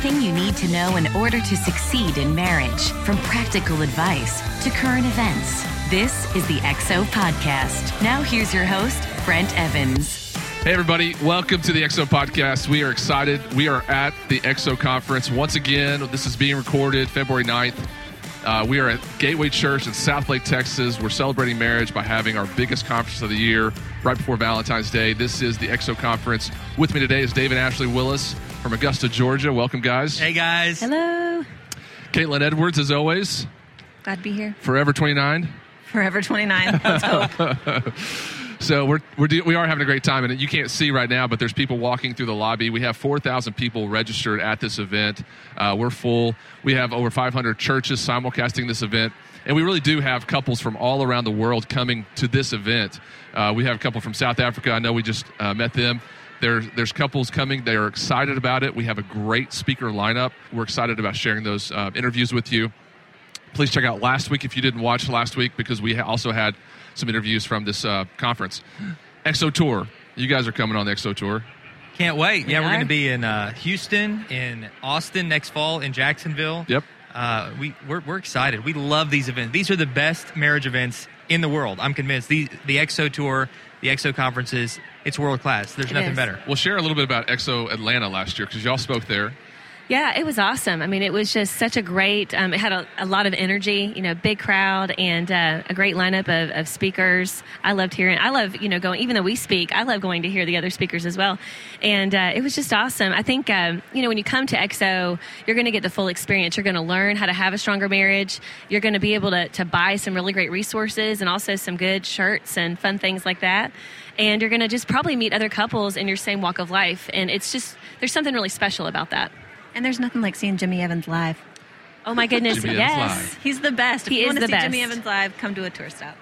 everything you need to know in order to succeed in marriage, from practical advice to current events. This is the XO Podcast. Now, here's your host, Brent Evans. Hey, everybody. Welcome to the XO Podcast. We are excited. We are at the XO Conference once again. This is being recorded February 9th. Uh, we are at Gateway Church in Southlake, Texas. We're celebrating marriage by having our biggest conference of the year right before Valentine's Day. This is the XO Conference. With me today is David Ashley Willis from Augusta, Georgia. Welcome, guys. Hey, guys. Hello. Caitlin Edwards, as always. Glad to be here. Forever 29. Forever 29. Let's hope. So we're, we're we are having a great time, and you can't see right now, but there's people walking through the lobby. We have 4,000 people registered at this event. Uh, we're full. We have over 500 churches simulcasting this event, and we really do have couples from all around the world coming to this event. Uh, we have a couple from South Africa. I know we just uh, met them. There's, there's couples coming. They are excited about it. We have a great speaker lineup. We're excited about sharing those uh, interviews with you. Please check out last week if you didn't watch last week because we also had some interviews from this uh, conference. XO Tour. You guys are coming on the XO Tour. Can't wait. Yeah, We we're going to be in uh, Houston, in Austin next fall, in Jacksonville. Yep. Uh, we, we're, we're excited. We love these events. These are the best marriage events in the world. I'm convinced. The, the XO Tour, the XO conferences, it's world class. There's It nothing is. better. We'll share a little bit about XO Atlanta last year because y'all spoke there. Yeah, it was awesome. I mean, it was just such a great, um, it had a, a lot of energy, you know, big crowd and uh, a great lineup of, of speakers. I loved hearing, I love, you know, going, even though we speak, I love going to hear the other speakers as well. And uh, it was just awesome. I think, um, you know, when you come to XO, you're going to get the full experience. You're going to learn how to have a stronger marriage. You're going to be able to, to buy some really great resources and also some good shirts and fun things like that. And you're going to just probably meet other couples in your same walk of life. And it's just, there's something really special about that. And there's nothing like seeing Jimmy Evans live. Oh my goodness, Jimmy Evans yes. live. He's the best. If He you is want to see best. Jimmy Evans live, come to a tour stop.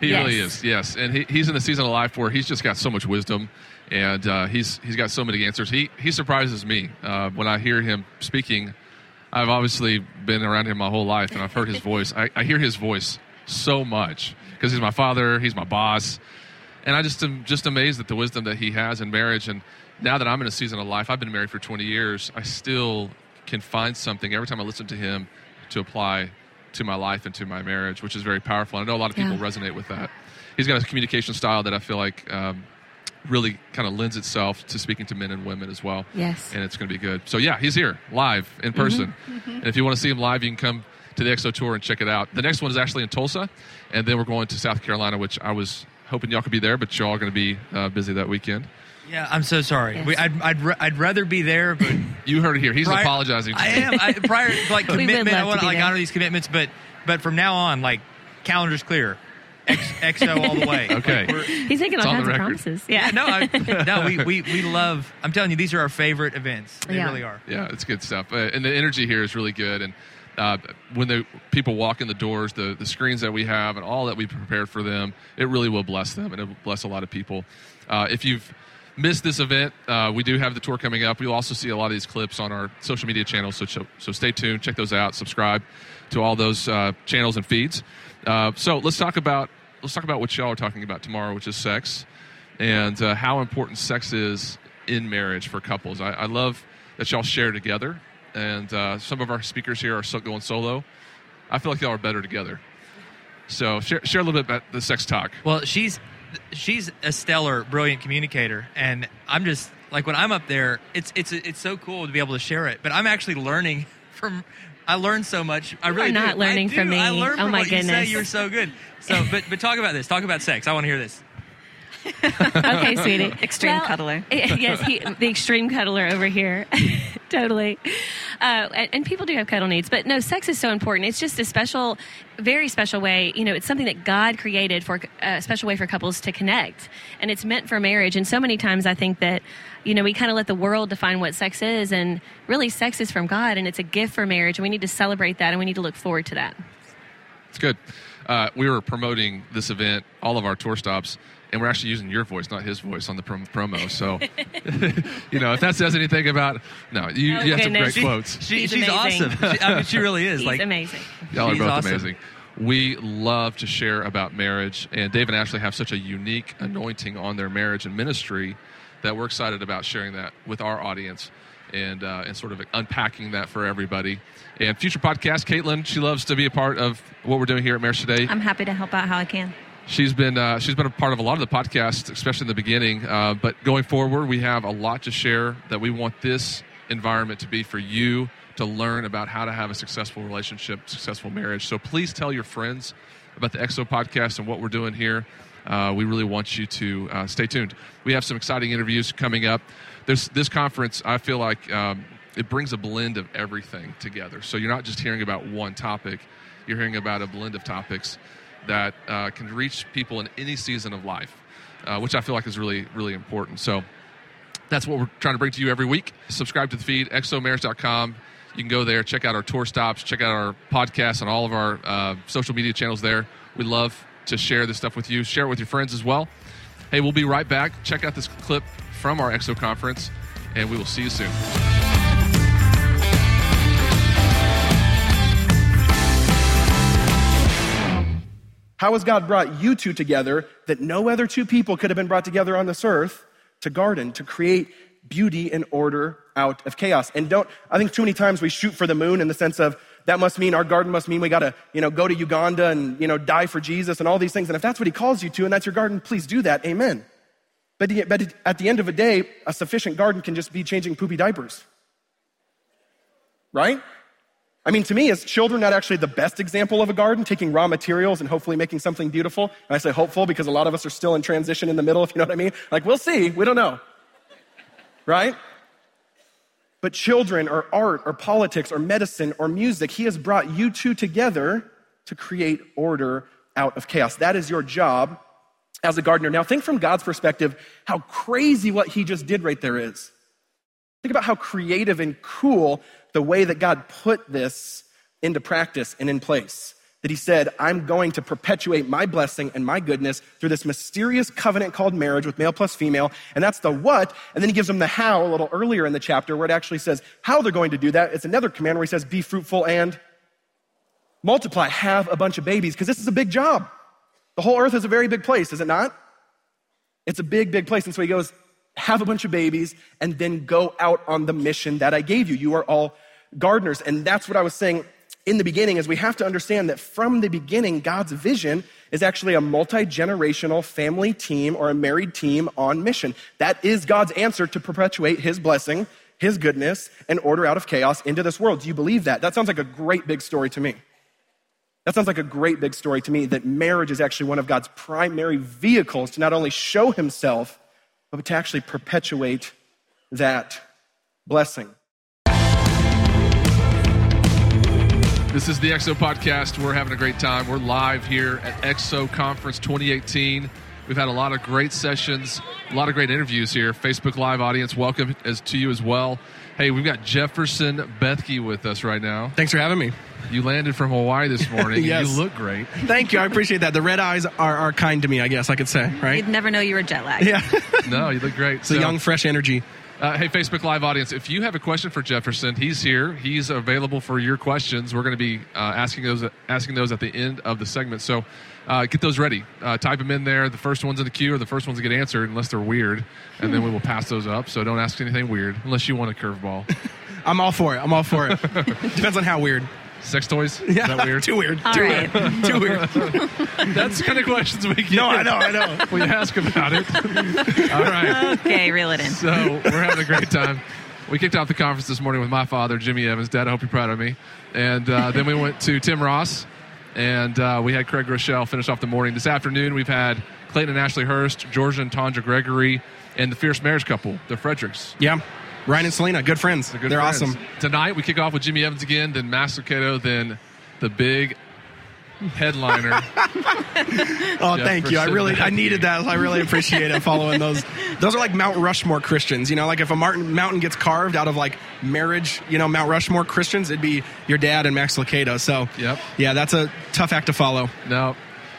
He Yes. really is, yes. And he, he's in the season of life where he's just got so much wisdom, and uh, he's he's got so many answers. He he surprises me uh, when I hear him speaking. I've obviously been around him my whole life, and I've heard his voice. I, I hear his voice so much because he's my father, he's my boss, and I just am just amazed at the wisdom that he has in marriage. And now that I'm in a season of life, I've been married for 20 years. I still can find something every time I listen to him to apply to my life and to my marriage, which is very powerful. I know a lot of people Yeah. resonate with that. He's got a communication style that I feel like um, really kind of lends itself to speaking to men and women as well. Yes. And it's going to be good. So, yeah, he's here live in person. And if you want to see him live, you can come to the XO Tour and check it out. The next one is actually in Tulsa, and then we're going to South Carolina, which I was hoping y'all could be there, but you're all going to be uh, busy that weekend. Yeah, I'm so sorry. Yes. We, I'd, I'd, ra- I'd rather be there, but You heard it here. He's prior- apologizing. To I me. am. I, prior like We would commitment. I love want to to be like there. honor these commitments, but but from now on, like calendar's clear. X, XO all the way. Okay. Like, we're- He's making It's all on the kinds of record. promises. Yeah. no, I, no, we, we, we love. I'm telling you, these are our favorite events. They Yeah. really are. Yeah, it's good stuff. Uh, and the energy here is really good. And uh, when the people walk in the doors, the, the screens that we have and all that we prepared for them, it really will bless them and it will bless a lot of people. Uh, if you've missed this event, uh, we do have the tour coming up. You'll also see a lot of these clips on our social media channels. So, so, so stay tuned, check those out, subscribe to all those uh, channels and feeds. Uh, so let's talk about let's talk about what y'all are talking about tomorrow, which is sex and uh, how important sex is in marriage for couples. I, I love that y'all share together, and uh, some of our speakers here are so going solo. I feel like y'all are better together. So share, share a little bit about the sex talk. Well, she's she's a stellar, brilliant communicator, and I'm just like when I'm up there, it's it's it's so cool to be able to share it. But I'm actually learning from. I learned so much. I really You are not do. learning I do. from me. I learned Oh from my what you say. goodness. You're so good. So, but but talk about this. Talk about sex. I want to hear this. okay, sweetie. Extreme Well, cuddler. yes, he, the extreme cuddler over here. totally. Uh, and, and people do have cuddle needs, but no, sex is so important. It's just a special, very special way. You know, it's something that God created for uh, a special way for couples to connect, and it's meant for marriage. And so many times, I think that you know we kind of let the world define what sex is, and really, sex is from God, and it's a gift for marriage, and we need to celebrate that, and we need to look forward to that. It's good. Uh, we were promoting this event, all of our tour stops, and we're actually using your voice, not his voice, on the prom- promo. So, you know, if that says anything about no, you, Oh, you have some great. She- quotes. She, He's she's amazing. awesome. She, I mean, she really is. He's like amazing. Y'all are both awesome. amazing. We love to share about marriage, and Dave and Ashley have such a unique anointing on their marriage and ministry that we're excited about sharing that with our audience. And uh, and sort of unpacking that for everybody. And future podcast, Caitlin, she loves to be a part of what we're doing here at Marriage Today. I'm happy to help out how I can. She's been uh, she's been a part of a lot of the podcasts, especially in the beginning. Uh, but going forward, we have a lot to share that we want this environment to be for you to learn about how to have a successful relationship, successful marriage. So please tell your friends about the XO podcast and what we're doing here. Uh, we really want you to uh, stay tuned. We have some exciting interviews coming up. There's this conference. I feel like um, it brings a blend of everything together. So you're not just hearing about one topic; you're hearing about a blend of topics that uh, can reach people in any season of life, uh, which I feel like is really, really important. So that's what we're trying to bring to you every week. Subscribe to the feed, xomarriage.com. You can go there, check out our tour stops, check out our podcasts and all of our uh, social media channels there. We love to share this stuff with you. Share it with your friends as well. Hey, we'll be right back. Check out this clip from our XO conference, and we will see you soon. How has God brought you two together that no other two people could have been brought together on this earth to garden, to create beauty and order out of chaos? And don't, I think too many times we shoot for the moon in the sense of that must mean our garden must mean we got to, you know, go to Uganda and, you know, die for Jesus and all these things. And if that's what he calls you to and that's your garden, please do that. Amen. But, but at the end of the day, a sufficient garden can just be changing poopy diapers. Right? I mean, to me, is children not actually the best example of a garden, taking raw materials and hopefully making something beautiful? And I say hopeful because a lot of us are still in transition in the middle, if you know what I mean. Like, we'll see, we don't know. Right? But children or art or politics or medicine or music, he has brought you two together to create order out of chaos. That is your job as a gardener. Now, think from God's perspective how crazy what he just did right there is. Think about how creative and cool the way that God put this into practice and in place. That he said, I'm going to perpetuate my blessing and my goodness through this mysterious covenant called marriage with male plus female. And that's the what. And then he gives them the how a little earlier in the chapter where it actually says how they're going to do that. It's another command where he says, be fruitful and multiply, have a bunch of babies, because this is a big job. The whole earth is a very big place, is it not? It's a big, big place. And so he goes, have a bunch of babies, and then go out on the mission that I gave you. You are all gardeners. And that's what I was saying in the beginning is we have to understand that from the beginning, God's vision is actually a multi-generational family team or a married team on mission. That is God's answer to perpetuate his blessing, his goodness, and order out of chaos into this world. Do you believe that? That sounds like a great big story to me. That sounds like a great big story to me that marriage is actually one of God's primary vehicles to not only show himself, but to actually perpetuate that blessing. This is the XO podcast. We're having a great time. We're live here at XO Conference 2018. We've had a lot of great sessions, a lot of great interviews here. Facebook Live audience, welcome as to you as well. Hey, we've got Jefferson Bethke with us right now. Thanks for having me. You landed from Hawaii this morning. yes. You look great. Thank you. I appreciate that. The red eyes are, are kind to me, I guess I could say, right? You'd never know you were jet lagged. Yeah. no, you look great. It's so, a young, fresh energy. Uh, hey, Facebook Live audience, if you have a question for Jefferson, he's here. He's available for your questions. We're going to be uh, asking those asking those at the end of the segment. So uh, get those ready. Uh, type them in there. The first ones in the queue are the first ones to get answered, unless they're weird, and then we will pass those up. So don't ask anything weird unless you want a curveball. I'm all for it. I'm all for it. Depends on how weird. Sex toys? Yeah, Is that weird? Too weird. All too right. weird. Too weird. That's the kind of questions we get. No, I know, I know. We ask about it. All right. Okay, reel it in. So we're having a great time. We kicked off the conference this morning with my father, Jimmy Evans. Dad, I hope you're proud of me. And uh, then we went to Tim Ross, and uh, we had Craig Groeschel finish off the morning. This afternoon, we've had Clayton and Ashley Hurst, Georgia and Tondra Gregory, and the fierce marriage couple, the Fredericks. Yeah. Ryan and Selena, good friends. They're, good They're friends. awesome. Tonight, we kick off with Jimmy Evans again, then Max Lucado, then the big headliner. Oh, thank you. I really, I needed that. I really appreciate it following those. Those are like Mount Rushmore Christians. You know, like if a Martin, mountain gets carved out of like marriage, you know, Mount Rushmore Christians, it'd be your dad and Max Lucado. So, Yep. yeah, that's a tough act to follow. No,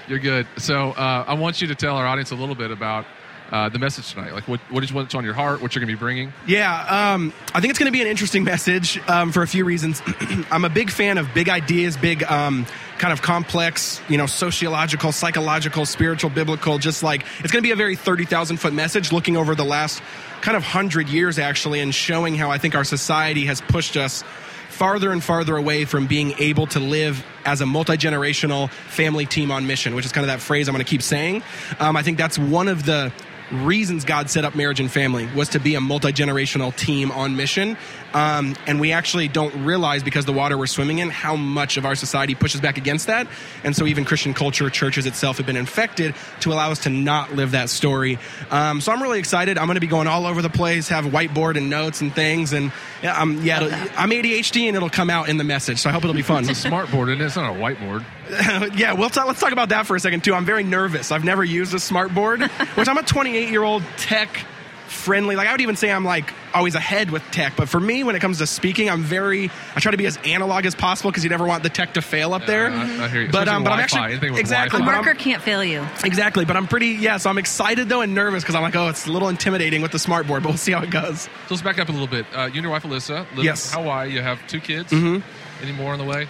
you're good. So uh, I want you to tell our audience a little bit about uh, the message tonight. Like, what, what is what's on your heart? What you're going to be bringing? Yeah, um, I think it's going to be an interesting message um, for a few reasons. I'm a big fan of big ideas, big um, kind of complex, you know, sociological, psychological, spiritual, biblical, just like it's going to be a very 30,000 foot message looking over the last kind of 100 years actually and showing how I think our society has pushed us farther and farther away from being able to live as a multi generational family team on mission, which is kind of that phrase I'm going to keep saying. Um, I think that's one of the reasons God set up marriage and family was to be a multi generational team on mission. Um, and we actually don't realize because the water we're swimming in how much of our society pushes back against that. And so even Christian culture, churches itself have been infected to allow us to not live that story. Um, so I'm really excited. I'm going to be going all over the place, have whiteboard and notes and things. And yeah, I'm, yeah, I'm ADHD and it'll come out in the message. So I hope it'll be fun. It's a smart board, isn't it? It's not a whiteboard. yeah, we'll talk, let's talk about that for a second too. I'm very nervous. I've never used a smart board, which I'm a 28 year old tech friendly. Like I would even say I'm like always ahead with tech, but for me when it comes to speaking, I'm very I try to be as analog as possible because you never want the tech to fail up there. I- I hear you. But um, but I'm Wi-Fi, actually anything with exactly. A but I'm- marker can't fail you. Exactly, but I'm pretty yeah. So I'm excited though and nervous because I'm like, oh, it's a little intimidating with the smart board, but we'll see how it goes. So let's back up a little bit. Uh, you and your wife Alyssa live Yes. in Hawaii. You have two kids. Mm-hmm. Any more on the way?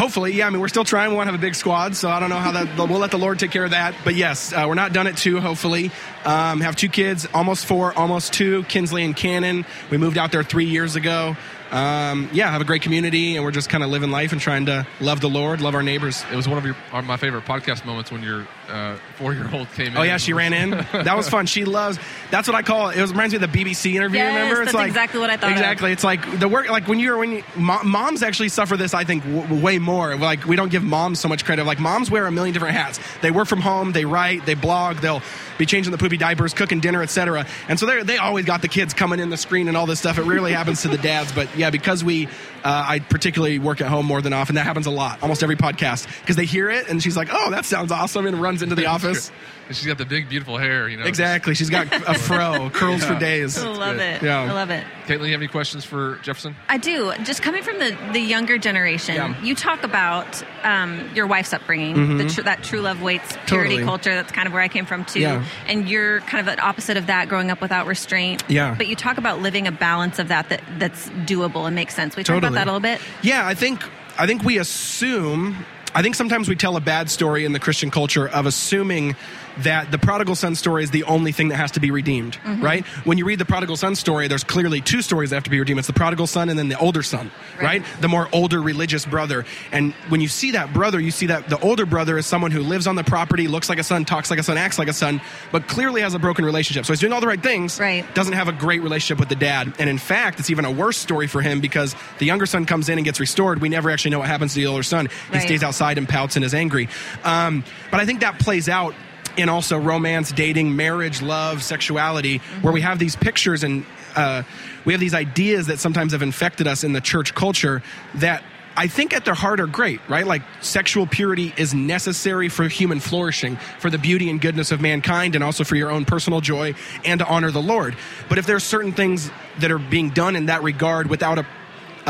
Hopefully, yeah. I mean, we're still trying. We want to have a big squad, so I don't know how that. We'll let the Lord take care of that. But yes, uh, we're not done at two. Hopefully, um, have two kids, almost four, almost two. Kinsley and Cannon. We moved out there three years ago. Um, yeah, have a great community, and we're just kind of living life and trying to love the Lord, love our neighbors. It was one of your my favorite podcast moments when your uh, four year old came in. Oh yeah, she ran in. That was fun. She loves. That's what I call it. It was, reminds me of the BBC interview. Yes, remember? that's exactly what I thought of. Exactly. It's like the work. Like when you're when you, mo- moms actually suffer this. I think w- way more. Like we don't give moms so much credit. Like moms wear a million different hats. They work from home. They write. They blog. They'll be changing the poopy diapers, cooking dinner, etc. And so they they always got the kids coming in the screen and all this stuff. It rarely happens to the dads. But yeah, because we. Uh, I particularly work at home more than often. That happens a lot, almost every podcast, because they hear it and she's like, "Oh, that sounds awesome," and runs into the office. She's got the big, beautiful hair. You know. Exactly. She's got a fro, curls for days. I love it. Yeah. I love it. Caitlin, you have any questions for Jefferson? I do. Just coming from the, the younger generation, Yeah. you talk about um, your wife's upbringing, the tr- that true love waits purity Totally. culture. That's kind of where I came from too. Yeah. And you're kind of the opposite of that, growing up without restraint. Yeah. But you talk about living a balance of that, that that's doable and makes sense. We talk about that a little bit. Yeah, I think I think we assume. I think sometimes we tell a bad story in the Christian culture of assuming that the prodigal son story is the only thing that has to be redeemed, Mm-hmm. right? When you read the prodigal son story, there's clearly two stories that have to be redeemed. It's the prodigal son and then the older son, right? Right. The more older religious brother. And when you see that brother, you see that the older brother is someone who lives on the property, looks like a son, talks like a son, acts like a son, but clearly has a broken relationship. So he's doing all the right things, Right. doesn't have a great relationship with the dad. And in fact, it's even a worse story for him because the younger son comes in and gets restored. We never actually know what happens to the older son. He Right. stays outside and pouts and is angry. Um, but I think that plays out in also romance, dating, marriage, love, sexuality, where we have these pictures and uh, we have these ideas that sometimes have infected us in the church culture that I think at their heart are great, right? Like sexual purity is necessary for human flourishing, for the beauty and goodness of mankind, and also for your own personal joy and to honor the Lord. But if there's certain things that are being done in that regard without a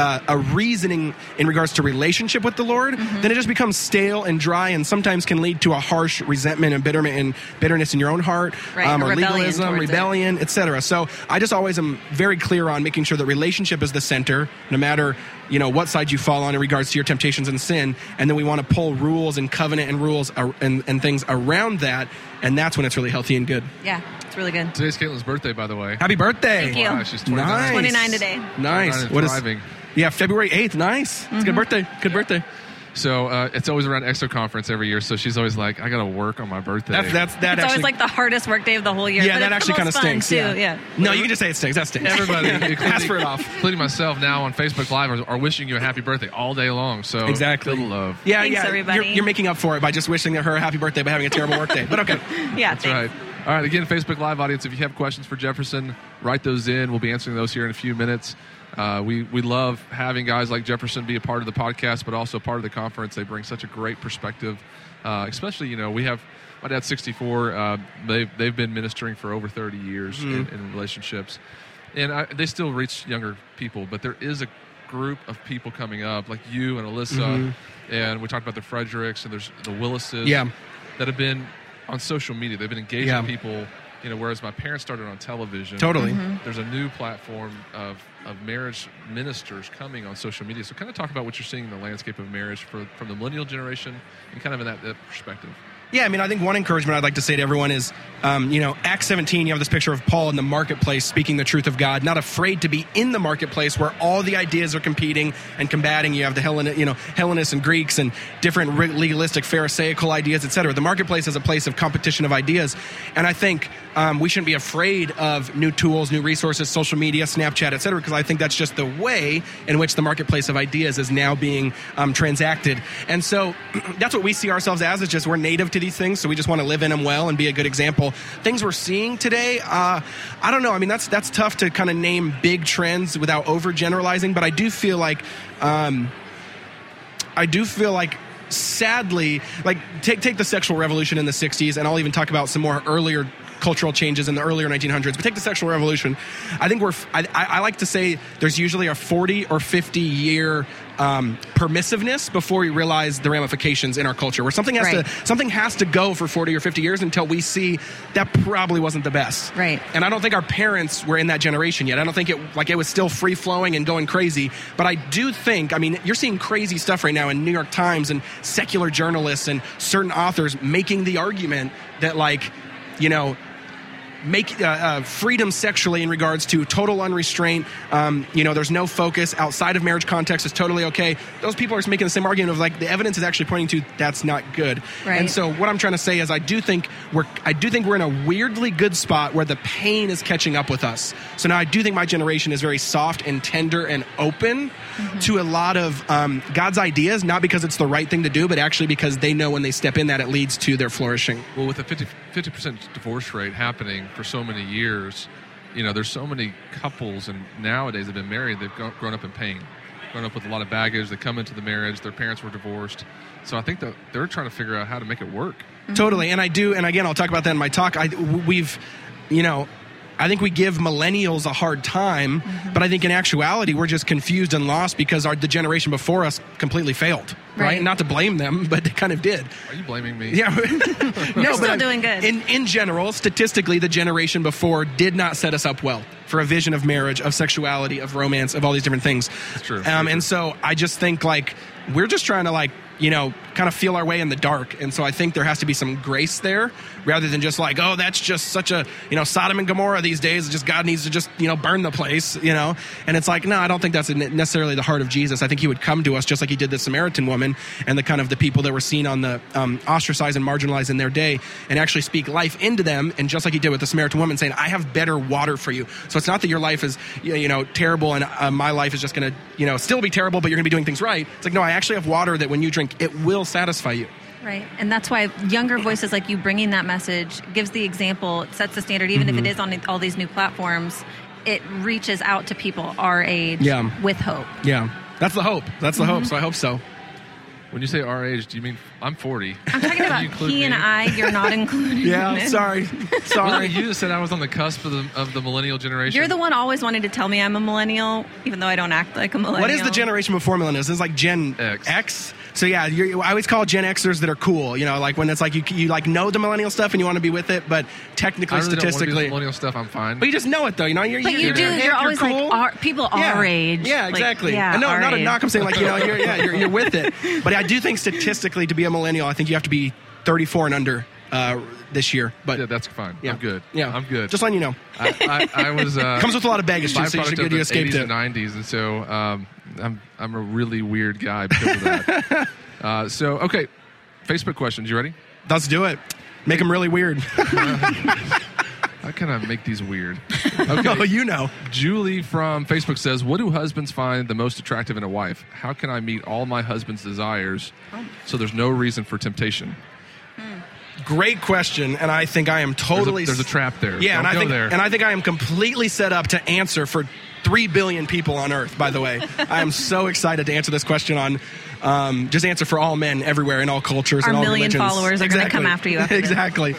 uh, a reasoning in regards to relationship with the Lord, Mm-hmm. then it just becomes stale and dry, and sometimes can lead to a harsh resentment and bitterment and bitterness in your own heart, Right, um, or legalism, rebellion, etc. So I just always am very clear on making sure that relationship is the center, no matter you know what side you fall on in regards to your temptations and sin, and then we want to pull rules and covenant and rules and, and things around that, and that's when it's really healthy and good. Yeah, it's really good. Today's Caitlin's birthday, by the way. Happy birthday! Thank you. Wow, she's 29. Nice. 29 today. Nice. 29 and What is- thriving. yeah, February 8th. Nice. It's a good mm-hmm. birthday. Good birthday. So uh, it's always around XO conference every year. So she's always like, I got to work on my birthday. That's that's that It's actually. always like the hardest work day of the whole year. yeah, but that actually the kind of fun, stinks. Too. yeah. yeah. No, you can just say it stinks. That stinks. Everybody, including, ask for it off. including myself, now on Facebook Live are, are wishing you a happy birthday all day long. So Exactly. good love. Yeah, Thanks, yeah. everybody. You're, you're making up for it by just wishing her a happy birthday by having a terrible work day. But okay. Yeah, That's thanks. right. All right. Again, Facebook Live audience, if you have questions for Jefferson, write those in. We'll be answering those here in a few minutes. Uh, we we love having guys like Jefferson be a part of the podcast, but also part of the conference. They bring such a great perspective, uh, especially you know we have my dad's 64. Uh, they've they've been ministering for over 30 years in, in relationships, and I, they still reach younger people. But there is a group of people coming up like you and Alyssa, and we talked about the Fredericks and there's the Willises Yeah. that have been on social media. They've been engaging Yeah. people, you know, whereas my parents started on television. Totally. Mm-hmm. There's a new platform of of marriage ministers coming on social media. So, kind of talk about what you're seeing in the landscape of marriage for, from the millennial generation and kind of in that, that perspective. Yeah, I mean, I think one encouragement I'd like to say to everyone is, um, you know, Acts 17, you have this picture of Paul in the marketplace speaking the truth of God, not afraid to be in the marketplace where all the ideas are competing and combating. You have the Hellen, you know, Hellenists and Greeks and different legalistic Pharisaical ideas, etc. The marketplace is a place of competition of ideas, and I think um, we shouldn't be afraid of new tools, new resources, social media, Snapchat, etc. Because I think that's just the way in which the marketplace of ideas is now being um, transacted, and so that's what we see ourselves as. Is just we're native to these things, so we just want to live in them well and be a good example. Things we're seeing today, uh, I don't know. I mean, that's that's tough to kind of name big trends without overgeneralizing, but I do feel like, um, I do feel like sadly, like take take the sexual revolution in the '60s, and I'll even talk about some more earlier cultural changes in the earlier 1900s. But take the sexual revolution. I think we're. I, I like to say there's usually a 40 or 50 year um, permissiveness before we realize the ramifications in our culture. Where something has Right. to something has to go for 40 or 50 years until we see that probably wasn't the best. Right. And I don't think our parents were in that generation yet. I don't think it like it was still free flowing and going crazy. But I do think. I mean, you're seeing crazy stuff right now in New York Times and secular journalists and certain authors making the argument that like, you know make uh, uh, freedom sexually in regards to total unrestraint. Um, you know, there's no focus outside of marriage context is totally okay. Those people are making the same argument of like the evidence is actually pointing to that's not good. Right. And so what I'm trying to say is I do think we're I do think we're in a weirdly good spot where the pain is catching up with us. So now I do think my generation is very soft and tender and open to a lot of um, God's ideas, not because it's the right thing to do, but actually because they know when they step in that it leads to their flourishing. Well, with a 50 percent divorce rate happening for so many years, you know, there's so many couples and nowadays they've been married. They've grown up in pain, grown up with a lot of baggage. They come into the marriage. Their parents were divorced, so I think that they're trying to figure out how to make it work. Totally, and I do, and again, I'll talk about that in my talk. I we've, you know. I think we give millennials a hard time, but I think in actuality we're just confused and lost because our the generation before us completely failed. Right? Right. Not to blame them, but they kind of did. Are you blaming me? Yeah. no, still I'm- doing good. In in general, statistically, the generation before did not set us up well for a vision of marriage, of sexuality, of romance, of all these different things. That's true. Um, and so I just think like we're just trying to like you know kind of feel our way in the dark, and so I think there has to be some grace there rather than just like oh that's just such a you know Sodom and Gomorrah these days. Just God needs to just you know burn the place, you know. And it's like no, I don't think that's necessarily the heart of Jesus. I think He would come to us just like He did the Samaritan woman and the kind of the people that were seen on the um, ostracized and marginalized in their day, and actually speak life into them. And just like He did with the Samaritan woman, saying, "I have better water for you." So it's not that your life is you know terrible and uh, my life is just going to you know still be terrible, but you're going to be doing things right. It's like no, I actually have water that when you drink, it will satisfy you. Right. And that's why younger voices like you bringing that message gives the example, it sets the standard, even if Mm-hmm. it is on all these new platforms, it reaches out to people our age Yeah. with hope. Yeah, that's the hope. That's the hope. So I hope so. When you say our age, do you mean I'm 40? I'm talking about You include he and me? I, you're not included. Yeah, in it. sorry, Well, sorry. you just said I was on the cusp of the, of the millennial generation. You're the one always wanting to tell me I'm a millennial, even though I don't act like a millennial. What is the generation before millennials? It's like Gen X. X. So yeah, you're, I always call Gen Xers that are cool. You know, like when it's like you you like know the millennial stuff and you want to be with it, but I technically, really don't want to do the statistically, millennial stuff. I'm fine. but you just know it though. You know, you're, But you you're, do. You're, You're, always cool. like our, people yeah. our age. Yeah, Like, exactly. yeah, And no, our not a knock. I'm saying like you know, you're, yeah, you're, you're with it. But I do think statistically, to be a millennial, I think you have to be 34 and under uh, this year. But yeah, that's fine. yeah, I'm good. Yeah, I'm good. Just letting you know. I, I, I was uh, Comes with a lot of baggage too, so you should get you escaped 80s it. and 90s, and so um, I'm I'm a really weird guy because of that. uh, so okay, Facebook questions. You ready? Let's do it. Make them really weird. How can I make these weird? oh, you know. Julie from Facebook says, "What do husbands find the most attractive in a wife? How can I meet all my husband's desires so there's no reason for temptation?" Great question, and I think I am There's a, totally. there's a trap there. Yeah, Don't and I go think there. and I think I am completely set up to answer for three billion people on Earth. By the way, I am so excited to answer this question on. Um, just answer for all men everywhere in all cultures Our and all million religions. followers are gonna come after you after exactly.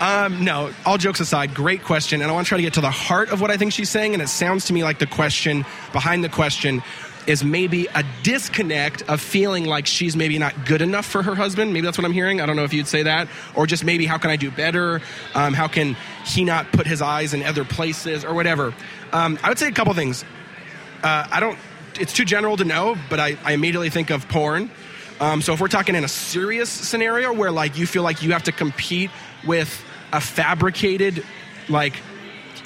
Um, no, all jokes aside, great question, and I want to try to get to the heart of what I think she's saying. And it sounds to me like the question behind the question is maybe a disconnect of feeling like she's maybe not good enough for her husband. Maybe that's what I'm hearing. I don't know if you'd say that, or just maybe how can I do better? Um, how can he not put his eyes in other places or whatever? Um, I would say a couple things. uh, I don't. It's too general to know, but I, I immediately think of porn. Um, so if we're talking in a serious scenario where like you feel like you have to compete with a fabricated like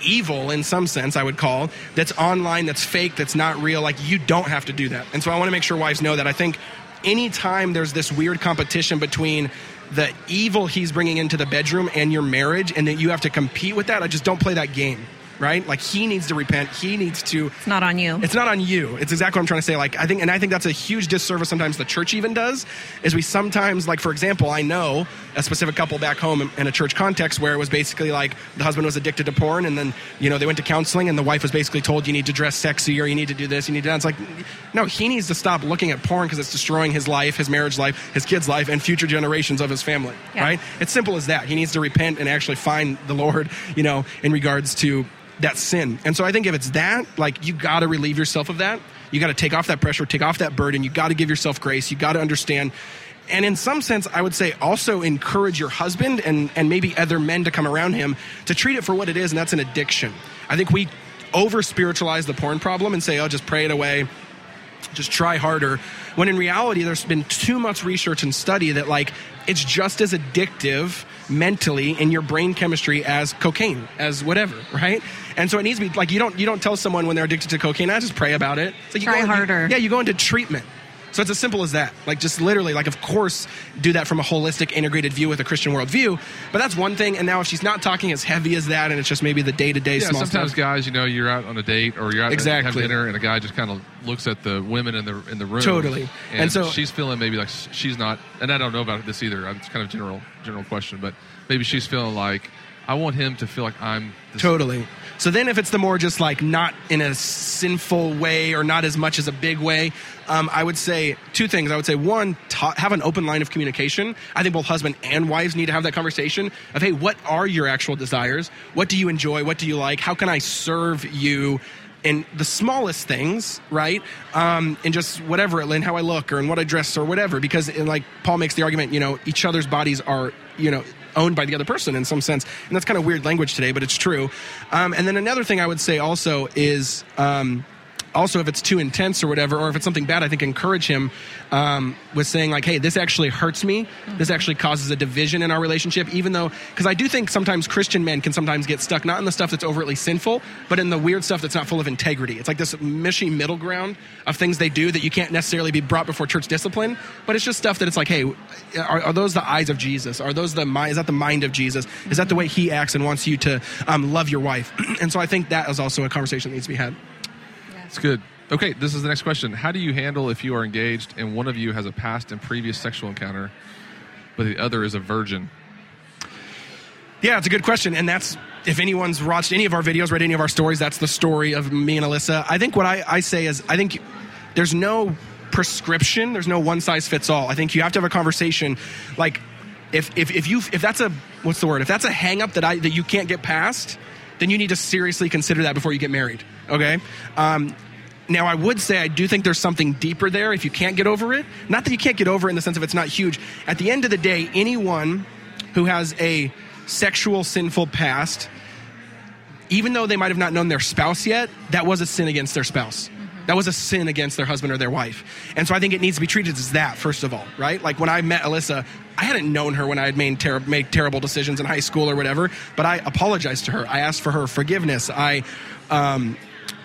evil in some sense, I would call that's online, that's fake, that's not real. Like you don't have to do that. And so I want to make sure wives know that. I think anytime there's this weird competition between the evil he's bringing into the bedroom and your marriage, and that you have to compete with that, I just don't play that game. Right? Like he needs to repent. He needs to. It's not on you. It's not on you. It's exactly what I'm trying to say. Like I think, and I think that's a huge disservice. Sometimes the church even does is we sometimes, like for example, I know a specific couple back home in, in a church context where it was basically like the husband was addicted to porn, and then you know they went to counseling, and the wife was basically told you need to dress sexy or you need to do this, you need to. That. It's like, no, he needs to stop looking at porn because it's destroying his life, his marriage life, his kids' life, and future generations of his family. Yeah. Right? It's simple as that. He needs to repent and actually find the Lord. You know, in regards to that sin. And so I think if it's that, like you got to relieve yourself of that. You got to take off that pressure, take off that burden. You got to give yourself grace. You got to understand. And in some sense, I would say also encourage your husband and, and maybe other men to come around him to treat it for what it is, and that's an addiction. I think we over spiritualize the porn problem and say, oh, just pray it away just try harder when in reality there's been too much research and study that like it's just as addictive mentally in your brain chemistry as cocaine as whatever right? And so it needs to be like you don't you don't tell someone when they're addicted to cocaine i just pray about it. It's like you Try go into- harder. yeah you go into treatment so it's as simple as that like just literally like of course do that from a holistic integrated view with a christian worldview but that's one thing and now if she's not talking as heavy as that and it's just maybe the day-to-day Yeah, small sometimes stuff guys, you know, you're out on a date or you're out Exactly. having dinner, and a guy just kind of looks at the women in the in the room. Totally. and, And so- she's feeling maybe like she's not, and I don't know about this either. It's kind of general general question, but maybe she's feeling like I want him to feel like I'm Totally. So then, if it's the more just like not in a sinful way or not as much as a big way, um, I would say two things. I would say one, ta- have an open line of communication. I think both husband and wives need to have that conversation of, hey, what are your actual desires? What do you enjoy? What do you like? How can I serve you? in the smallest things, right? Um, and just whatever, in how I look or in what I dress or whatever. Because, like Paul makes the argument, you know, each other's bodies are, you know, owned by the other person in some sense, and that's kind of weird language today, but it's true. Um, and then another thing I would say also is. Um, also, if it's too intense or whatever, or if it's something bad, I think encourage him um, with saying like, "Hey, this actually hurts me. This actually causes a division in our relationship." Even though, because I do think sometimes Christian men can sometimes get stuck not in the stuff that's overtly sinful, but in the weird stuff that's not full of integrity. It's like this mushy middle ground of things they do that you can't necessarily be brought before church discipline, but it's just stuff that it's like, "Hey, are, are those the eyes of Jesus? Are those the mind? Is that the mind of Jesus? Is that the way He acts and wants you to um, love your wife?" and so I think that is also a conversation that needs to be had. It's good. Okay, this is the next question. How do you handle if you are engaged and one of you has a past and previous sexual encounter, but the other is a virgin? Yeah, it's a good question. And that's, if anyone's watched any of our videos, read any of our stories, that's the story of me and Alyssa. I think what I, I say is, I think there's no prescription, there's no one size fits all. I think you have to have a conversation. Like, if, if, if you, if that's a, what's the word? If that's a hang up that I, that you can't get past, then you need to seriously consider that before you get married. Okay? Um, now, I would say I do think there's something deeper there if you can't get over it. Not that you can't get over it in the sense of it's not huge. At the end of the day, anyone who has a sexual sinful past, even though they might have not known their spouse yet, that was a sin against their spouse. That was a sin against their husband or their wife. And so I think it needs to be treated as that, first of all, right? Like when I met Alyssa, I hadn't known her when I had made, ter- made terrible decisions in high school or whatever, but I apologized to her. I asked for her forgiveness. I um,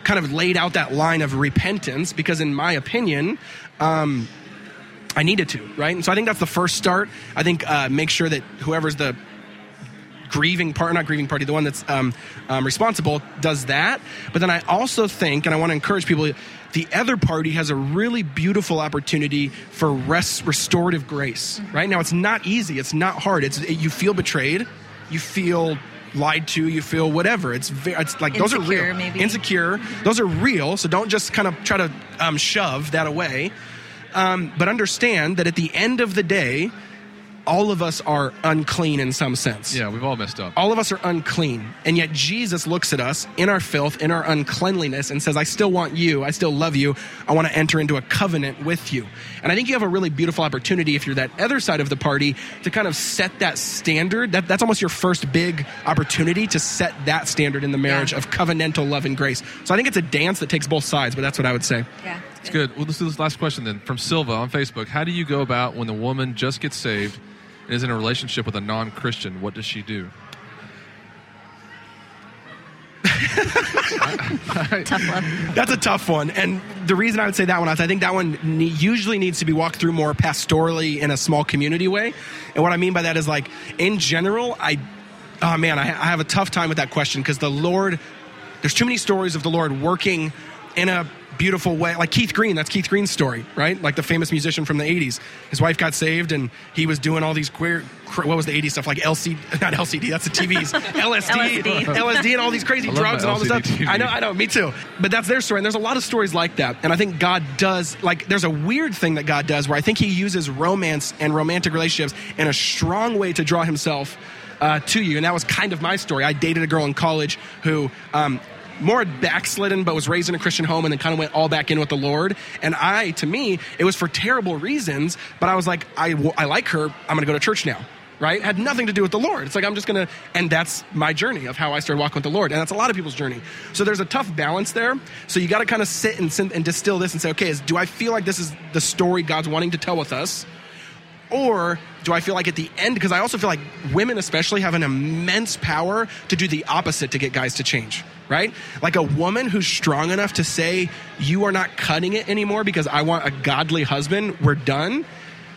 kind of laid out that line of repentance because, in my opinion, um, I needed to, right? And so I think that's the first start. I think uh, make sure that whoever's the grieving part, not grieving party, the one that's um, um, responsible does that. But then I also think, and I want to encourage people, the other party has a really beautiful opportunity for rest, restorative grace. Right now, it's not easy. It's not hard. It's you feel betrayed, you feel lied to, you feel whatever. It's very, it's like those are Insecure, real, maybe. insecure. Those are real. So don't just kind of try to um, shove that away. Um, but understand that at the end of the day, all of us are unclean in some sense. Yeah, we've all messed up. All of us are unclean. And yet Jesus looks at us in our filth, in our uncleanliness, and says, I still want you. I still love you. I want to enter into a covenant with you. And I think you have a really beautiful opportunity if you're that other side of the party to kind of set that standard. That, that's almost your first big opportunity to set that standard in the marriage Yeah. of covenantal love and grace. So I think it's a dance that takes both sides, but that's what I would say. Yeah. It's good. Well, let's do this last question then from Silva on Facebook. How do you go about when the woman just gets saved and is in a relationship with a non Christian? What does she do? Tough love. That's a tough one. And the reason I would say that one is I think that one ne- usually needs to be walked through more pastorally in a small community way. And what I mean by that is like, in general, I, oh man, I, I have a tough time with that question because the Lord, there's too many stories of the Lord working in a beautiful way. Like Keith Green, that's Keith Green's story, right? Like the famous musician from the 80s. His wife got saved and he was doing all these queer, what was the 80s stuff? Like LCD, not LCD, that's the TVs. LSD, LSD. LSD and all these crazy drugs and all this LCD stuff. TV. I know, I know, me too. But that's their story. And there's a lot of stories like that. And I think God does, like, there's a weird thing that God does where I think he uses romance and romantic relationships in a strong way to draw himself uh, to you. And that was kind of my story. I dated a girl in college who, um, more backslidden, but was raised in a Christian home and then kind of went all back in with the Lord. And I, to me, it was for terrible reasons, but I was like, I, I like her. I'm going to go to church now. Right? Had nothing to do with the Lord. It's like I'm just gonna, and that's my journey of how I started walking with the Lord, and that's a lot of people's journey. So there's a tough balance there. So you got to kind of sit and, and distill this and say, okay, is, do I feel like this is the story God's wanting to tell with us? Or do I feel like at the end, because I also feel like women especially have an immense power to do the opposite to get guys to change, right? Like a woman who's strong enough to say, you are not cutting it anymore because I want a godly husband, we're done.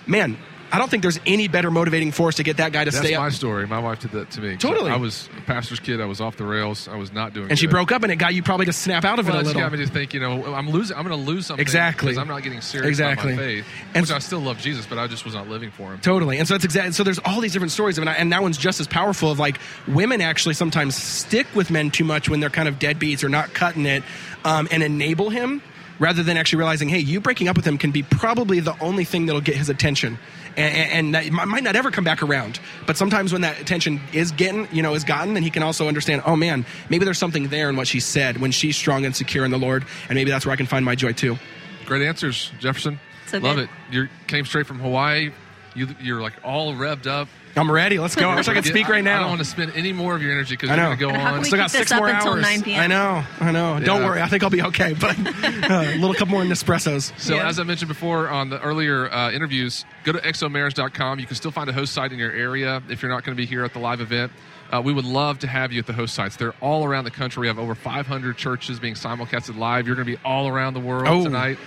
Man, I don't think there's any better motivating force to get that guy to stay. That's my story. My wife did that to me. Totally. I was a pastor's kid. I was off the rails. I was not doing And she broke up and it got you probably to snap out of Well, it a little. got me to think, you know, I'm losing. I'm going to lose something Exactly. because I'm not getting serious Exactly. about my faith. And which so- I still love Jesus, but I just was not living for him. Totally. And so that's exactly so there's all these different stories of it and that one's just as powerful of like women actually sometimes stick with men too much when they're kind of deadbeats or not cutting it um, and enable him rather than actually realizing, hey, you breaking up with him can be probably the only thing that'll get his attention. And, and and that might not ever come back around, but sometimes when that attention is getting, you know, is gotten, then he can also understand. Oh man, maybe there's something there in what she said when she's strong and secure in the Lord, and maybe that's where I can find my joy too. Great answers, Jefferson. So love good. it. You came straight from Hawaii. You, you're like all revved up. I'm ready. Let's go. I wish I could speak right now. I don't want to spend any more of your energy because I you're going to go And how on. can Still got six up more until hours. 9 p.m.? I know, I know. Don't worry, I think I'll be okay. But uh, a little couple more Nespressos. So, Yeah. as I mentioned before on the earlier uh, interviews, go to xomarriage.com. You can still find a host site in your area if you're not going to be here at the live event. Uh, we would love to have you at the host sites. They're all around the country. We have over 500 churches being simulcasted live. You're going to be all around the world Oh. tonight.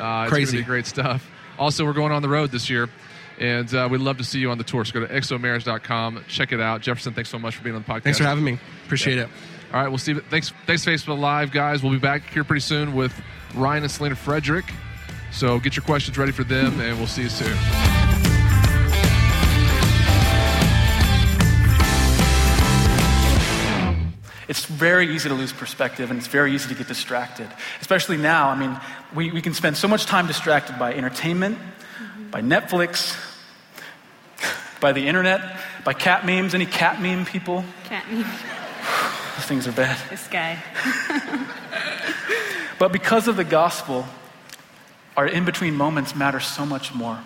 Uh, it's Crazy. going to be great stuff. Also, we're going on the road this year, and uh, we'd love to see you on the tour. So, go to xomarriage.com. Check it out. Jefferson, thanks so much for being on the podcast. Thanks for having me. Appreciate it. All right, we'll see. you- Thanks, thanks, Facebook Live, guys. We'll be back here pretty soon with Ryan and Selena Frederick. So get your questions ready for them, and we'll see you soon. It's very easy to lose perspective and it's very easy to get distracted. Especially now, I mean, we, we can spend so much time distracted by entertainment, by Netflix, by the internet, by cat memes. Any cat meme people? Cat me. Those things are bad. This guy. But because of the gospel, our in between moments matter so much more.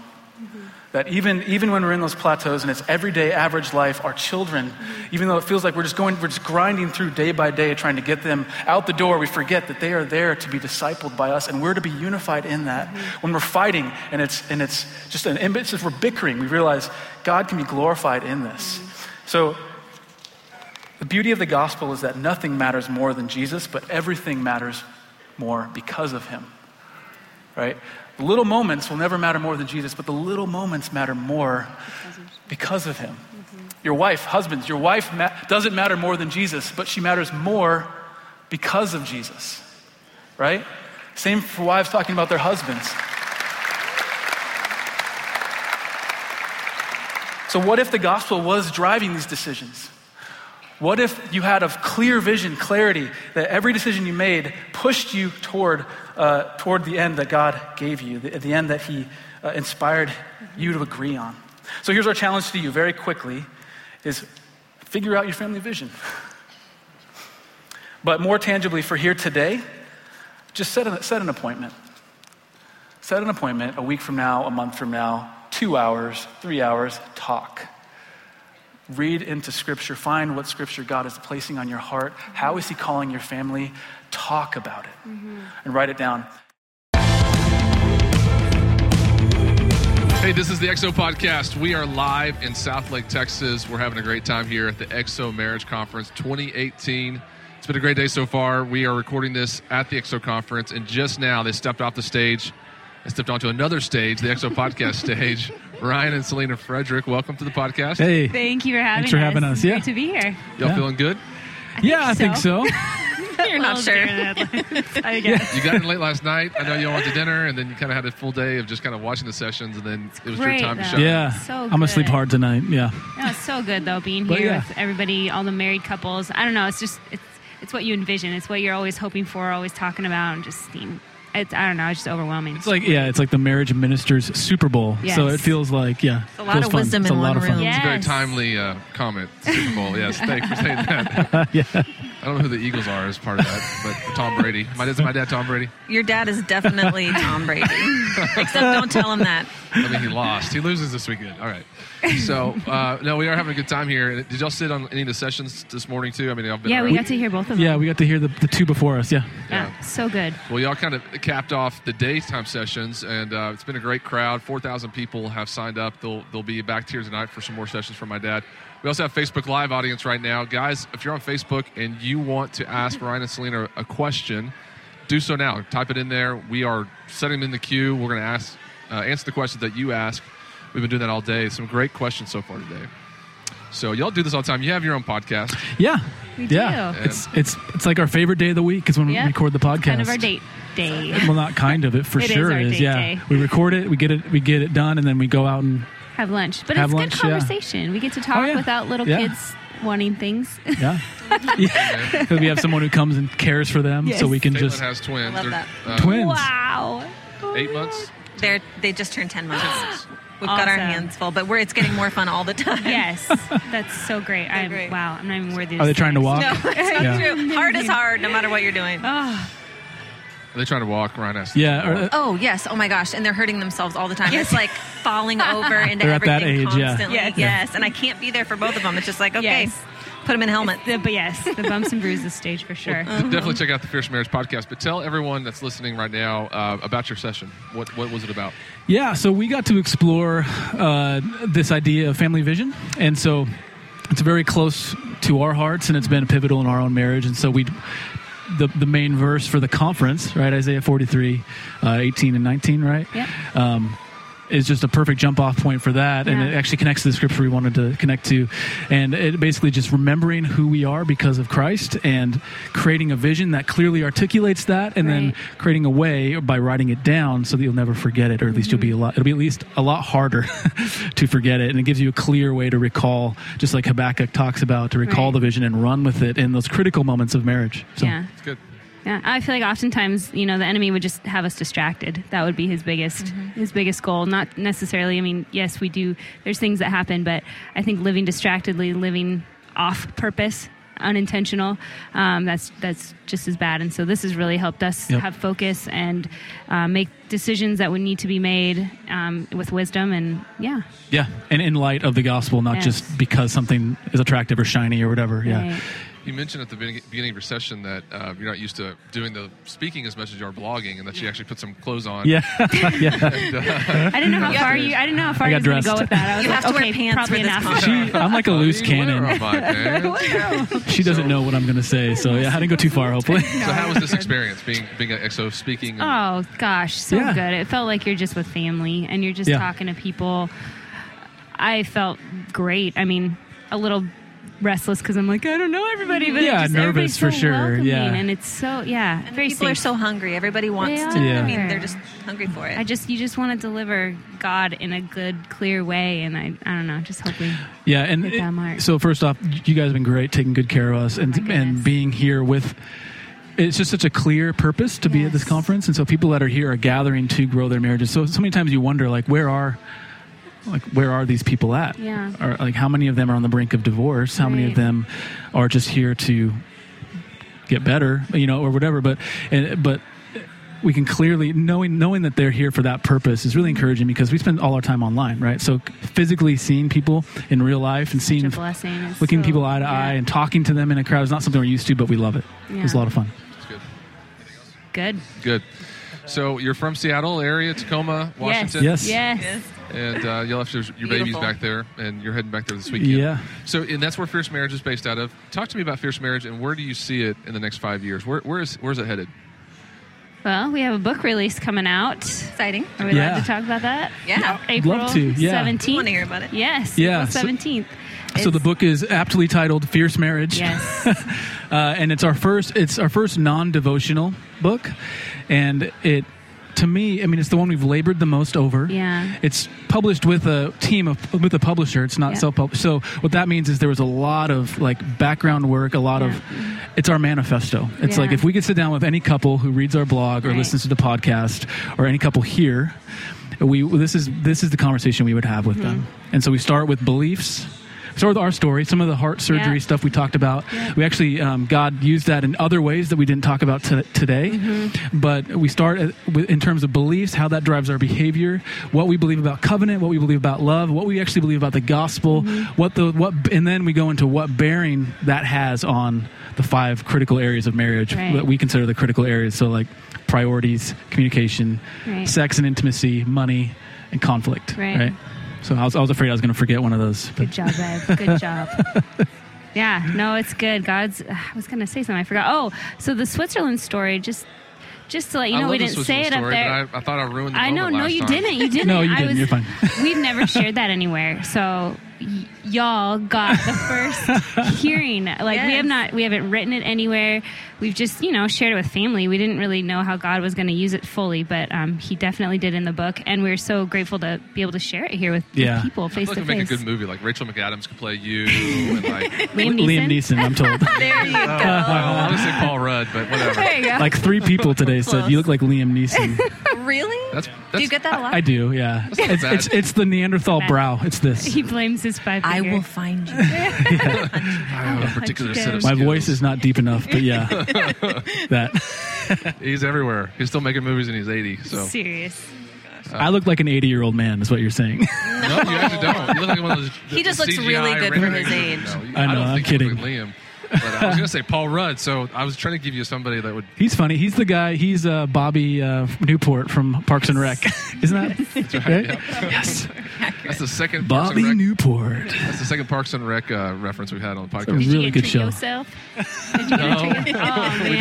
That even, even when we're in those plateaus and it's everyday average life, our children, even though it feels like we're just going, we're just grinding through day by day trying to get them out the door, we forget that they are there to be discipled by us and we're to be unified in that. When we're fighting and it's, and it's just an, just we're bickering, we realize God can be glorified in this. So the beauty of the gospel is that nothing matters more than Jesus, but everything matters more because of him. Right? The little moments will never matter more than Jesus, but the little moments matter more because of him. Mm-hmm. Your wife, husbands, your wife ma- doesn't matter more than Jesus, but she matters more because of Jesus. Right? Same for wives talking about their husbands. So, what if the gospel was driving these decisions? What if you had a clear vision, clarity, that every decision you made pushed you toward, uh, toward the end that God gave you, the, the end that He uh, inspired you to agree on? So here's our challenge to you very quickly is figure out your family vision. But more tangibly for here today, just set an, set an appointment. Set an appointment a week from now, a month from now, two hours, three hours, talk. Read into Scripture. Find what Scripture God is placing on your heart. How is He calling your family? Talk about it and write it down. Hey, this is the XO Podcast. We are live in Southlake, Texas. We're having a great time here at the XO Marriage Conference 2018. It's been a great day so far. We are recording this at the XO Conference, and just now they stepped off the stage and stepped onto another stage, the XO Podcast stage. Ryan and Selena Frederick, welcome to the podcast. Hey. Thank you for having me. Thanks for us. having us, It's yeah. Great to be here. Y'all Yeah. feeling good? yeah, I think so. You're not sure. I guess. You got in late last night. I know you all went to dinner, and then you kind of had a full day of just kind of watching the sessions, and then it was great, your time to though. shine. yeah. So I'm gonna sleep hard tonight. Yeah. No, it's so good though being here yeah. with everybody, all the married couples. I don't know. It's just it's it's what you envision. It's what you're always hoping for, always talking about, and just you know, it's I don't know. It's just overwhelming. It's like yeah, it's like the marriage ministers Super Bowl. So it feels like yeah, a lot of fun. wisdom it's a in lot one of fun. room. It's a very timely uh, comment. Super Bowl. Yes, thanks for saying that. yeah. I don't know who the Eagles are as part of that, but Tom Brady. My dad's my dad, Tom Brady. Your dad is definitely Tom Brady. Except don't tell him that. I mean, he lost. He loses this weekend. All right. So, uh, no, we are having a good time here. Did y'all sit on any of the sessions this morning too? I mean, I've been yeah, we got to hear both of them. Yeah, we got to hear the, the two before us. Yeah. yeah, so good. Well, y'all kind of capped off the daytime sessions, and uh, it's been a great crowd. Four thousand people have signed up. They'll they'll be back here tonight for some more sessions from my dad. We also have Facebook Live audience right now, guys. If you're on Facebook and you want to ask Ryan and Selena a question, do so now. Type it in there. We are setting them in the queue. We're going to ask uh, answer the questions that you ask. We've been doing that all day. Some great questions so far today. So y'all do this all the time. You have your own podcast. Yeah. We yeah. do. It's it's it's like our favorite day of the week is when we record the podcast. Kind of our date day. Well, not kind of. It for It is sure our is. date Yeah. day. We record it. We get it. We get it done, and then we go out and Have lunch, but Have it's lunch, good yeah. conversation. We get to talk Oh, yeah. without little Yeah. kids wanting things. yeah. yeah. 'Cause we have someone who comes and cares for them, so we can Caitlin just has twins. I love that. uh, twins. wow. Eight months. They're, they just turned 10 months. We've got our hands full, but we're, it's getting more fun all the time. Yes, that's so great. I'm great. wow. I'm not even worthy. Are they trying to walk? No, it's not Yeah. true. Hard is hard, no matter what you're doing. Are they trying to walk? Ryan asked. Yeah. Or, Oh yes! Oh my gosh! And they're hurting themselves all the time. It's like falling over into They're at that everything age, yeah. constantly. Yes. Yes. and I can't be there for both of them. It's just like okay, Yes. put them in helmets. The, but yes, the bumps and bruises stage for sure. Definitely check out the Fierce Marriage podcast. But tell everyone that's listening right now uh, about your session. What what was it about? Yeah, so we got to explore uh, this idea of family vision, and so it's very close to our hearts, and it's been pivotal in our own marriage. And so we, the the main verse for the conference, right, Isaiah forty three, uh, eighteen and nineteen, right, Yep. um, is just a perfect jump off point for that, and it actually connects to the scripture we wanted to connect to, and it basically just remembering who we are because of Christ, and creating a vision that clearly articulates that, and then creating a way by writing it down so that you'll never forget it, or at least you'll be a mm-hmm. lot. It'll be at least a lot harder to forget it, and it gives you a clear way to recall, just like Habakkuk talks about, to recall Right. the vision and run with it in those critical moments of marriage. So, yeah. It's good. Yeah, I feel like oftentimes, you know, the enemy would just have us distracted. That would be his biggest his biggest goal. Not necessarily. I mean, yes, we do. There's things that happen, but I think living distractedly, living off purpose, unintentional, um, that's that's just as bad. And so this has really helped us Yep. have focus and uh, make decisions that would need to be made um, with wisdom. And yeah, yeah, and in light of the gospel, not Yes. just because something is attractive or shiny or whatever. Yeah. Right. You mentioned at the beginning, beginning of your session that uh, you're not used to doing the speaking as much as you are blogging, and that you actually put some clothes on. Yeah, yeah. And, uh, I didn't know how far you. I didn't know how far I you got was going to go with that. I was You like, have to wear okay, pants probably for this enough. She, I'm like a loose cannon. are my pants? She doesn't know what I'm going to say, so yeah, I didn't go too far. Hopefully, So how was this experience being being at XO speaking? and- Oh gosh, so Yeah. good. It felt like you're just with family and you're just Yeah. talking to people. I felt great. I mean, a little restless because I'm like, I don't know everybody, but Yeah, just, nervous everybody's for sure, yeah. and it's so yeah, And very people are so hungry. Everybody wants They to. Yeah. I mean, they're just hungry for it. I just you just want to deliver God in a good, clear way, and I I don't know, just hoping. yeah. And Hit that mark. so first off, you guys have been great, taking good care of us, and Oh my and being here with. It's just such a clear purpose to be at this conference, and so people that are here are gathering to grow their marriages. So so many times you wonder, like, where are like where are these people at? Yeah. Or like how many of them are on the brink of divorce? How many of them are just here to get better, you know, or whatever. But and but we can clearly knowing knowing that they're here for that purpose is really mm-hmm. encouraging because we spend all our time online, right? So physically seeing people in real life and seeing a blessing. It's looking so- people eye to yeah. eye and talking to them in a crowd is not something we're used to, but we love it. It's a lot of fun. It's good. Good. Good. So you're from Seattle area, Tacoma, Washington. Yes. Yes. And uh, you left your, your babies Beautiful. back there, and you're heading back there this weekend. Yeah. So, and that's where Fierce Marriage is based out of. Talk to me about Fierce Marriage, and where do you see it in the next five years? Where, where is where's it headed? Well, we have a book release coming out. Exciting. Are we Yeah. allowed to talk about that? Yeah. April Love to, yeah. 17th. We wanna hear about it. Yes. Yeah, April so- 17th. So the book is aptly titled "Fierce Marriage." Yes. uh, and it's our first it's our first non-devotional book and it to me i mean it's the one we've labored the most over Yeah. it's published with a team of with a publisher it's not Yeah. self-published so what that means is there was a lot of like background work a lot of it's our manifesto it's Yeah. like if we could sit down with any couple who reads our blog or Right. listens to the podcast or any couple here we this is this is the conversation we would have with them Mm-hmm. and so we start with beliefs start with our story some of the heart surgery Yeah. stuff we talked about Yeah. we actually um, god used that in other ways that we didn't talk about to today Mm-hmm. but we start at, with, in terms of beliefs how that drives our behavior what we believe about covenant what we believe about love what we actually believe about the gospel Mm-hmm. what the what and then we go into what bearing that has on the five critical areas of marriage Right. that we consider the critical areas so like priorities communication Right. sex and intimacy money and conflict Right. So I was, I was afraid I was going to forget one of those. but- Good job, babe. Good job. Yeah, no, it's good. God's. I was going to say something. I forgot. Oh, so the Switzerland story. Just, just to let you know, we didn't say Switzerland it up story, there. but I, I thought I ruined the I know. moment No, you time. didn't. You didn't. No, you I didn't. Was, You're fine. we've never shared that anywhere. So y- y'all got the first hearing. Like we have not. We haven't written it anywhere. We've just you know shared it with family. We didn't really know how God was going to use it fully, but um, He definitely did in the book, and we're so grateful to be able to share it here with, with Yeah. people face feel like to we make a good movie. Like Rachel McAdams could play you, and like Liam Neeson. Liam Neeson, I'm told. There you go. I want to say Paul Rudd, but whatever. There you go. like three people today said you look like Liam Neeson. really? That's, Do you get that a lot? I do, yeah. It's, bad. it's it's the Neanderthal Bad. brow. It's this. he blames his five. I will find you. I have a particular set of My skills. voice is not deep enough, but yeah, that. He's everywhere. He's still making movies, and he's 80. So serious. Uh, I look like an 80 year old man, is what you're saying. no, you actually don't. You look like one of those. He just looks CGI really good for his age. No, you- I know, don't I'm think you look kidding. like Liam. But I was going to say Paul Rudd, so I was trying to give you somebody that would. He's funny. He's the guy. He's uh, Bobby uh, Newport from Parks and Rec, isn't that? right? Yes, That's the second Parks Bobby and Rec, Newport. That's the second Parks and Rec uh, reference we've had on the a podcast. Did really good show. yourself? Did you No. a treat? Oh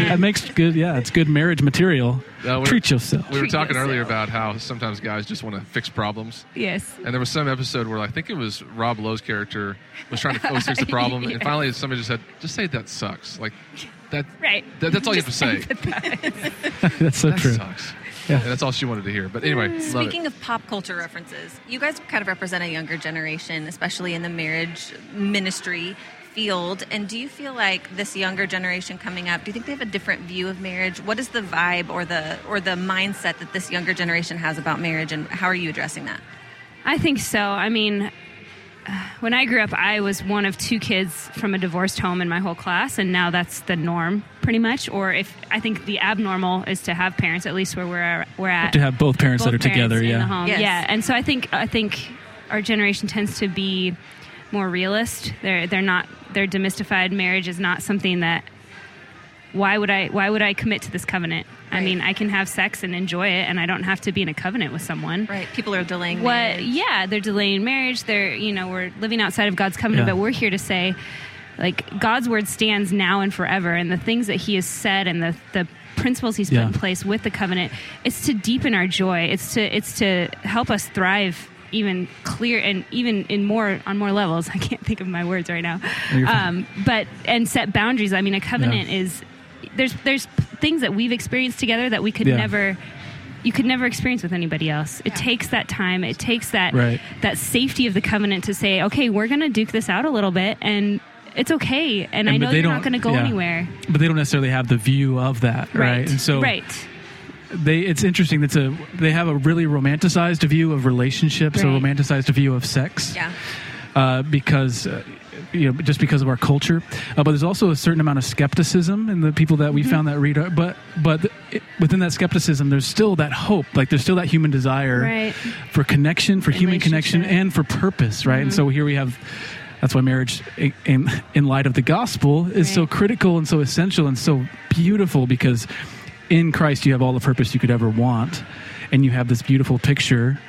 That makes good. Yeah, it's good marriage material. Uh, we're- Treat yourself. We were Treat talking earlier about how sometimes guys just want to fix problems. Yes. And there was some episode where I think it was Rob Lowe's character was trying to always fix the problem, and finally somebody just said, "Just say that sucks." Like that. Right. that- that's all you have to say. That's so that true. sucks. Yeah. And that's all she wanted to hear. But anyway, love Speaking it. of pop culture references, you guys kind of represent a younger generation, especially in the marriage ministry field. And do you feel like this younger generation coming up, do you think they have a different view of marriage? What is the vibe or the or the mindset that this younger generation has about marriage and how are you addressing that? I think so. I mean, uh, when I grew up, I was one of two kids from a divorced home in my whole class, and now that's the norm, pretty much. Or if I think the abnormal is to have parents, at least where we're we're at, To have both parents that both are together, parents in yeah. the home. Yes. yeah. And so I think I think our generation tends to be more realist. They're they're not they're demystified. Marriage is not something that. Why would I? Why would I commit to this covenant? I mean, I can have sex and enjoy it, and I don't have to be in a covenant with someone. Right. People are delaying What? marriage. Yeah, they're delaying marriage. They're you know we're living outside of God's covenant, Yeah. but we're here to say, like God's word stands now and forever, and the things that He has said and the the principles He's put in place with the covenant, it's to deepen our joy. It's to it's to help us thrive even clear and even in more on more levels. I can't think of my words right now. No, you're fine. Um, but and set boundaries. I mean, a covenant is there's there's things that we've experienced together that we could Yeah. never you could never experience with anybody else. It takes that time. It takes that Right. that safety of the covenant to say, okay, we're going to duke this out a little bit, and it's okay. And, I And- but know they you're don't- going to go yeah. anywhere. But they don't necessarily have the view of that, right? And so, right, they it's interesting. That's a they have a really romanticized view of relationships, a romanticized view of sex. Yeah. uh, because uh, you know just because of our culture. Uh, but there's also a certain amount of skepticism in the people that we Mm-hmm. found that read. our- But but it, within that skepticism, there's still that hope. Like there's still that human desire Right. for connection, for human connection, and for purpose. Right. And Mm-hmm. so here we have. That's why marriage, in- in in light of the gospel, is so critical and so essential and so beautiful because in Christ you have all the purpose you could ever want, and you have this beautiful picture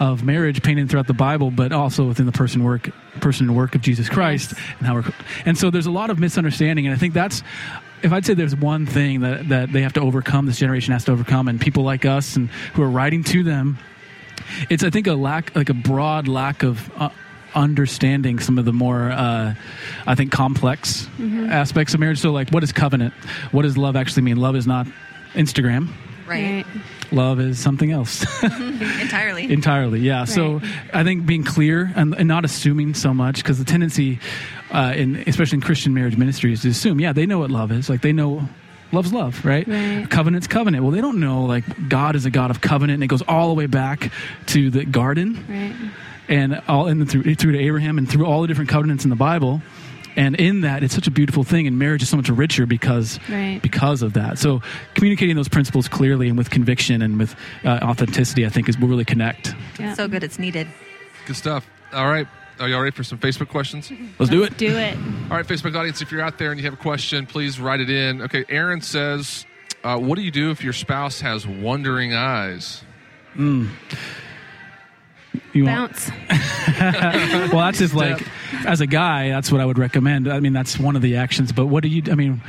of marriage painted throughout the Bible, but also within the person work person and work of Jesus Christ and how we're and so there's a lot of misunderstanding, and I think that's if I'd say there's one thing that that they have to overcome, this generation has to overcome, and people like us and who are writing to them, it's I think a lack like a broad lack of. Uh, understanding some of the more uh, i think complex aspects of marriage. So like what is covenant what does love actually mean? Love is not instagram Right. love is something else Entirely. entirely yeah so i think being clear and, and not assuming so much because the tendency uh, in especially in christian marriage ministry is to assume yeah they know what love is like they know love's love right? Right. covenant's covenant well they don't know like god is a god of covenant and it goes all the way back to the garden Right. and all and through through to Abraham and through all the different covenants in the Bible. And in that, it's such a beautiful thing, and marriage is so much richer because Right. because of that. So, communicating those principles clearly and with conviction and with uh, authenticity, I think, is will really connect. Yeah. So good it's needed. Good stuff. All right. Are y'all ready for some Facebook questions? Let's do it. Do it. All right, Facebook audience, if you're out there and you have a question, please write it in. Okay, Aaron says, uh, What do you do if your spouse has wondering eyes? You Bounce. well, that's just like as a guy, that's what I would recommend. I mean, that's one of the actions. But what do you? I mean,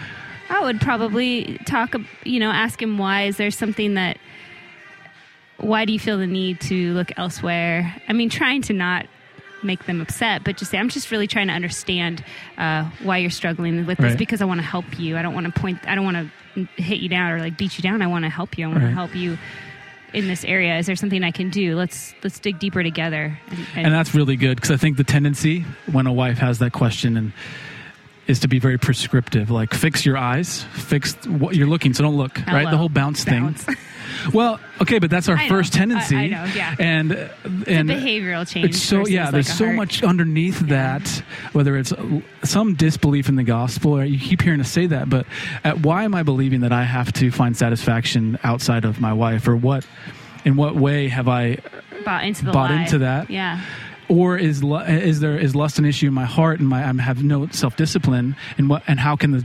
I would probably talk, you know, ask him why. Is there something that, why do you feel the need to look elsewhere? I mean, trying to not make them upset, but just say, I'm just really trying to understand uh, why you're struggling with this Right. because I want to help you. I don't want to point, I don't want to hit you down or like beat you down. I want to help you. I want Right. to help you in this area. Is there something I can do? Let's let's dig deeper together. And, and that's really good because I think the tendency when a wife has that question and is to be very prescriptive, like fix your eyes, fix what you're looking, so don't look. Right, the whole bounce, Bounce. thing. Well, okay, but that's our I know. first tendency. I- I know, yeah. And and behavioral change It's so yeah. There's a so heart. much underneath that, whether it's some disbelief in the gospel. Or you keep hearing us say that, but at, why am I believing that I have to find satisfaction outside of my wife, or what? In what way have I bought into the bought lie. into that. Yeah. or is is there is lust an issue in my heart and my I have no self discipline and what and how can the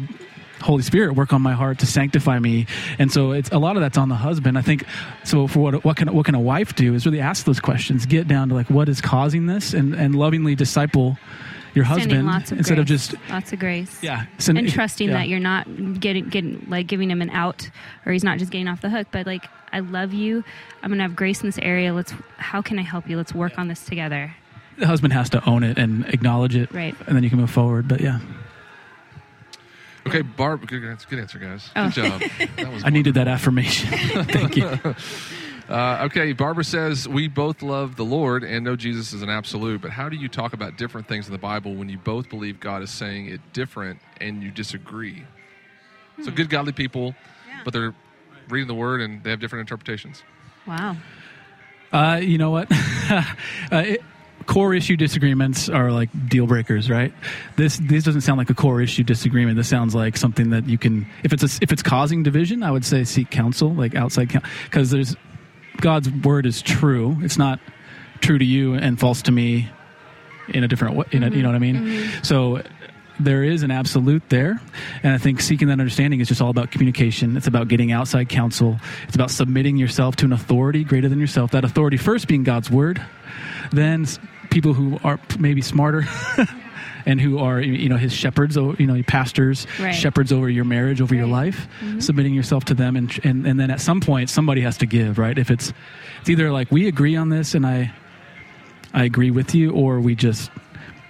Holy Spirit work on my heart to sanctify me. And so it's a lot of that's on the husband. I think so for what what can what can a wife do is really ask those questions get down to like what is causing this? And and lovingly disciple your husband lots of instead of just lots of grace. yeah send- and trusting yeah. that you're not getting getting like giving him an out or he's not just getting off the hook but like i love you. I'm gonna have grace in this area. Let's how can i help you? Let's work on this together. The husband has to own it and acknowledge it. Right. and then you can move forward but yeah Okay, Barb, good answer, good answer guys. Oh. Good job. That was I needed that affirmation thank you Uh, okay, Barbara says, We both love the Lord and know Jesus is an absolute, but how do you talk about different things in the Bible when you both believe God is saying it different and you disagree? So, Hmm. good, godly people, but they're reading the word and they have different interpretations. wow Uh, you know what? uh, it, core issue disagreements are like deal breakers, right? This this doesn't sound like a core issue disagreement. This sounds like something that you can, if it's a, if it's causing division, I would say seek counsel, like outside counsel, because there's God's word is true. It's not true to you and false to me in a different way. In a, you know what I mean? Mm-hmm. Mm-hmm. So there is an absolute there, and I think seeking that understanding is just all about communication. It's about getting outside counsel. It's about submitting yourself to an authority greater than yourself. That authority first being God's word, then people who are maybe smarter. And who are you know his shepherds, you know pastors, Right. shepherds over your marriage, over your Right. life, mm-hmm. submitting yourself to them, and, and and then at some point somebody has to give, right? If it's it's either like we agree on this and I I agree with you, or we just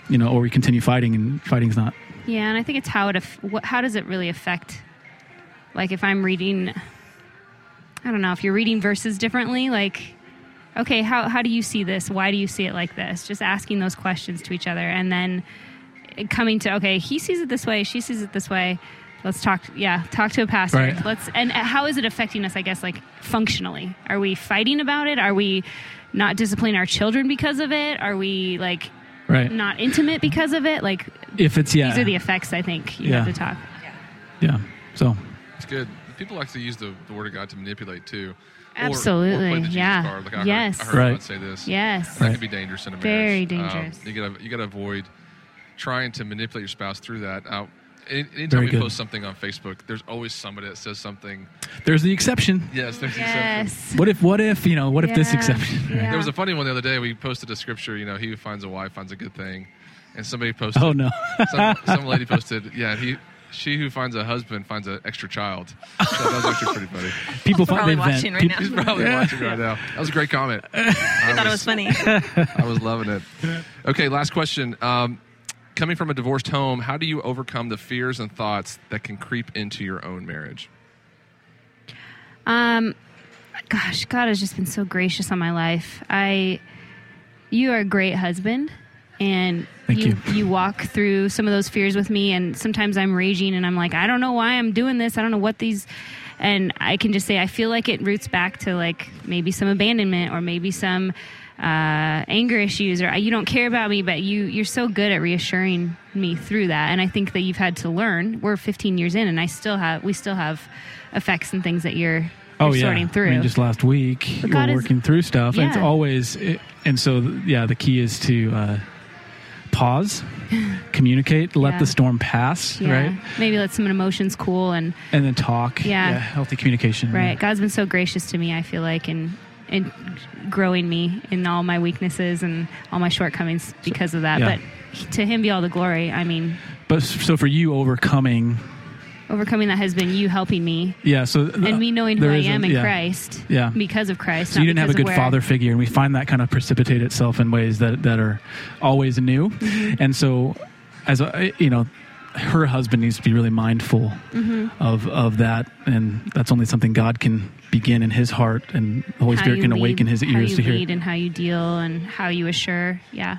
you know, or we continue fighting and fighting's not yeah and i think it's how it what, how does it really affect like if i'm reading i don't know if you're reading verses differently like okay how, how do you see this why do you see it like this just asking those questions to each other and then coming to okay he sees it this way she sees it this way Let's talk. Yeah, talk to a pastor. Right. Let's. And how is it affecting us? I guess like functionally. Are we fighting about it? Are we not disciplining our children because of it? Are we like Right. not intimate because of it? Like If it's yeah. these are the effects. I think you Yeah. have to talk. yeah. Yeah. So It's good. People like to use the, the word of God to manipulate too. Or- Or, Absolutely, play the Jesus yeah. card. Like I Yes. heard, I heard Right. God say this. Yes. That Right. can be dangerous in a Very dangerous. Um, you gotta you gotta avoid trying to manipulate your spouse through that. Uh, anytime Very we good. post something on Facebook, there's always somebody that says something. there's the exception. Yes, there's an exception. Yes. What if? What if? You know? What if this exception? Yeah. There was a funny one the other day. We posted a scripture. You know, he who finds a wife finds a good thing, and somebody posted. Oh no. some, some lady posted, yeah, he. She who finds a husband finds an extra child. So that was actually pretty funny. People find probably they watching right now. He's probably watching right now. That was a great comment. I, I thought it was funny. I was loving it. Okay, last question. Um, coming from a divorced home, how do you overcome the fears and thoughts that can creep into your own marriage? Um, gosh, God has just been so gracious on my life. I, you are a great husband, and Thank you, you. walk through some of those fears with me. And sometimes I'm raging, and I'm like, I don't know why I'm doing this. I don't know what these. And I can just say I feel like it roots back to like maybe some abandonment or maybe some uh, anger issues or you don't care about me, but you you're so good at reassuring me through that. And I think that you've had to learn. We're 15 years in, and I still have we still have effects and things that you're Oh yeah. sorting through. I mean, just last week But God were is- working through stuff, and it's always. It, and so yeah, the key is to uh, pause, communicate, let Yeah. the storm pass, yeah. right, Maybe let some emotions cool and and then talk. Yeah. healthy communication. right. God's been so gracious to me. I feel like and in growing me in all my weaknesses and all my shortcomings because of that. yeah. But to Him be all the glory. I mean, But so for you, overcoming. Overcoming that has been you helping me Yeah. So and me knowing who I isn't- am in yeah. Christ. Yeah. Because of Christ. So you didn't have a good where- father figure, and we find that kind of precipitate itself in ways that that are always new. Mm-hmm. And so, as a, you know, her husband needs to be really mindful Mm-hmm. of of that, and that's only something God can begin in his heart, and the Holy how Spirit can lead- awaken his how ears you to hear. lead and how you deal and how you assure. Yeah.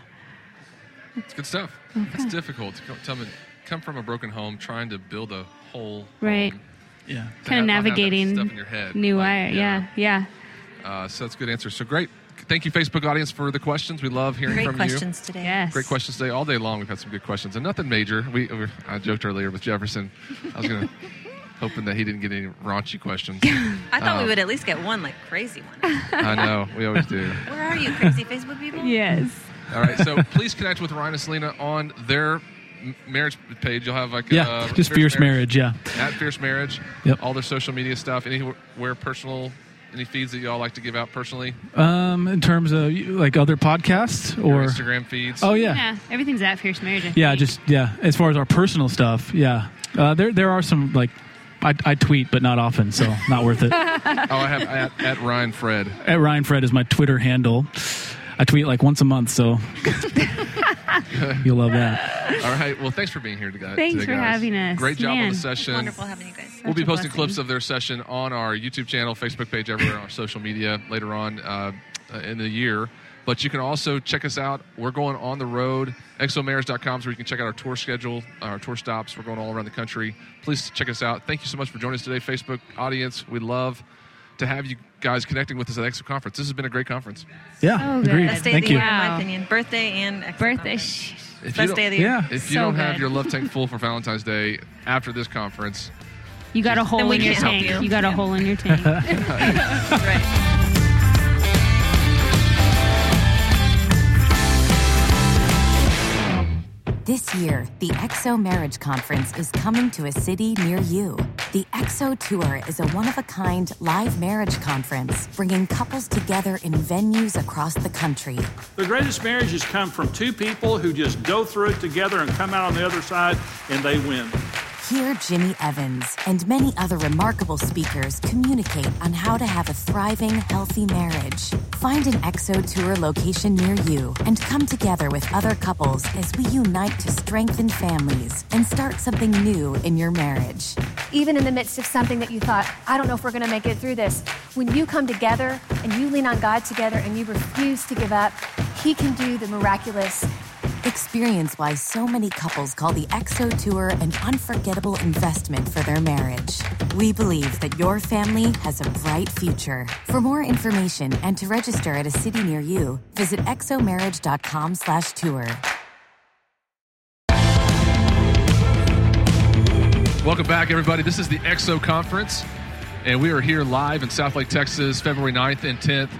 It's good stuff. It's difficult. Come, tell me, come from a broken home, trying to build a whole Right. home, Yeah. Kind of not have that navigating stuff in your head. new Like, wire. Yeah. Yeah. Uh, so that's a good answer. So great. Thank you, Facebook audience, for the questions. We love hearing Great from questions today. Yes. you. Great questions today. All day long, we've had some good questions, and nothing major. We, we I joked earlier with Jefferson. I was gonna hoping that he didn't get any raunchy questions. I thought Um, we would at least get one like crazy one. I know we always do. Where are you, crazy Facebook people? Yes. All right, so please connect with Ryan and Selena on their m- marriage page. You'll have like Yeah, uh, just fierce marriage. Yeah. at Fierce Marriage. Yep. All their social media stuff. Anywhere personal, any feeds that y'all like to give out personally? Um, in terms of like other podcasts Your or Instagram feeds. oh yeah. Yeah. Everything's at Fierce Marriage. I Yeah, think. just yeah. As far as our personal stuff, yeah, uh, there there are some like I, I tweet, but not often, so not worth it. Oh, I have at, at Ryan Fred. At Ryan Fred is my Twitter handle. I tweet like once a month, so you'll love that. All right. Well, thanks for being here today. Thanks today, for guys. having us. Great job on the session. Wonderful having you guys. We'll be posting blessing. clips of their session on our YouTube channel, Facebook page, everywhere on our social media later on uh, uh, in the year. But you can also check us out. We're going on the road. xomarriage.com is where you can check out our tour schedule, our tour stops. We're going all around the country. Please check us out. Thank you so much for joining us today, Facebook audience. We'd love to have you guys connecting with us at XO Conference. This has been a great conference. Yeah, Oh, agreed. good. Best day Thank of the you. year, in my opinion. Birthday and exit Birthday. conference. Shh. If you Best day of the year. Yeah, If you So don't have good. your love tank full for Valentine's Day after this conference, You got a hole in your tank. you. You got a hole in your tank. Right. This year, the XO Marriage Conference is coming to a city near you. The XO Tour is a one of a kind live marriage conference bringing couples together in venues across the country. The greatest marriages come from two people who just go through it together and come out on the other side and they win. Hear Jimmy Evans and many other remarkable speakers communicate on how to have a thriving, healthy marriage. Find an XO Tour location near you and come together with other couples as we unite to strengthen families and start something new in your marriage. even in the midst of something that you thought, I don't know if we're going to make it through this, when you come together and you lean on God together and you refuse to give up, He can do the miraculous. Experience why so many couples call the XO Tour an unforgettable investment for their marriage. We believe that your family has a bright future. For more information and to register at a city near you, visit xomarriage.com slash tour. Welcome back, everybody. This is the XO Conference, and we are here live in Southlake, Texas, February 9th and 10th.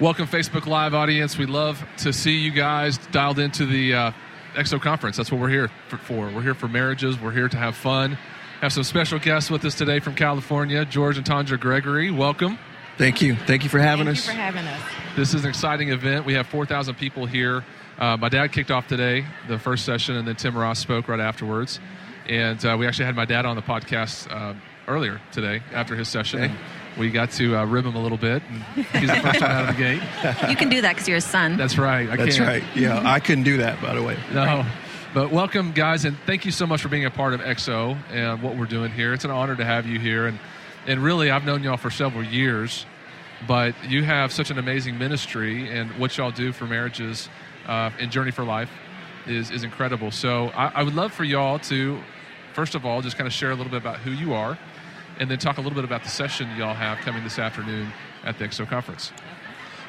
Welcome, Facebook Live audience. We love to see you guys dialed into the uh, XO Conference. That's what we're here for. We're here for marriages. We're here to have fun. Have some special guests with us today from California, George and Tondra Gregory. Welcome. Thank you. Thank you for having Thank us. Thank you for having us. This is an exciting event. We have 4,000 people here. Uh, my dad kicked off today, the first session, and then Tim Ross spoke right afterwards. And uh, we actually had my dad on the podcast uh, earlier today after his session. Okay. And we got to uh, rib him a little bit. And he's the first one out of the gate. You can do that because you're his son. That's right. I That's can't. right. Yeah, I couldn't do that, by the way. No. But welcome, guys, and thank you so much for being a part of XO and what we're doing here. It's an honor to have you here. And, and really, I've known y'all for several years, but you have such an amazing ministry, and what y'all do for marriages uh, and Journey for Life is, is incredible. So I, I would love for y'all to, first of all, just kind of share a little bit about who you are, and then talk a little bit about the session y'all have coming this afternoon at the XO conference.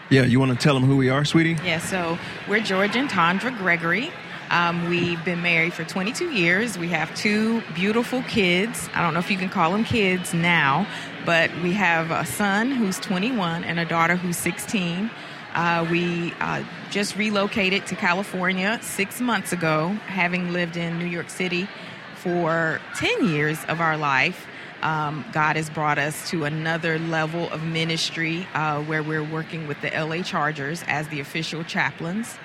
Yeah, you want to tell them who we are, sweetie? Yeah, so we're George and Tondra Gregory. Um, we've been married for 22 years. We have two beautiful kids. I don't know if you can call them kids now, but we have a son who's 21 and a daughter who's 16. Uh, we uh, just relocated to California six months ago, having lived in New York City for 10 years of our life. Um, God has brought us to another level of ministry uh, where we're working with the LA Chargers as the official chaplains.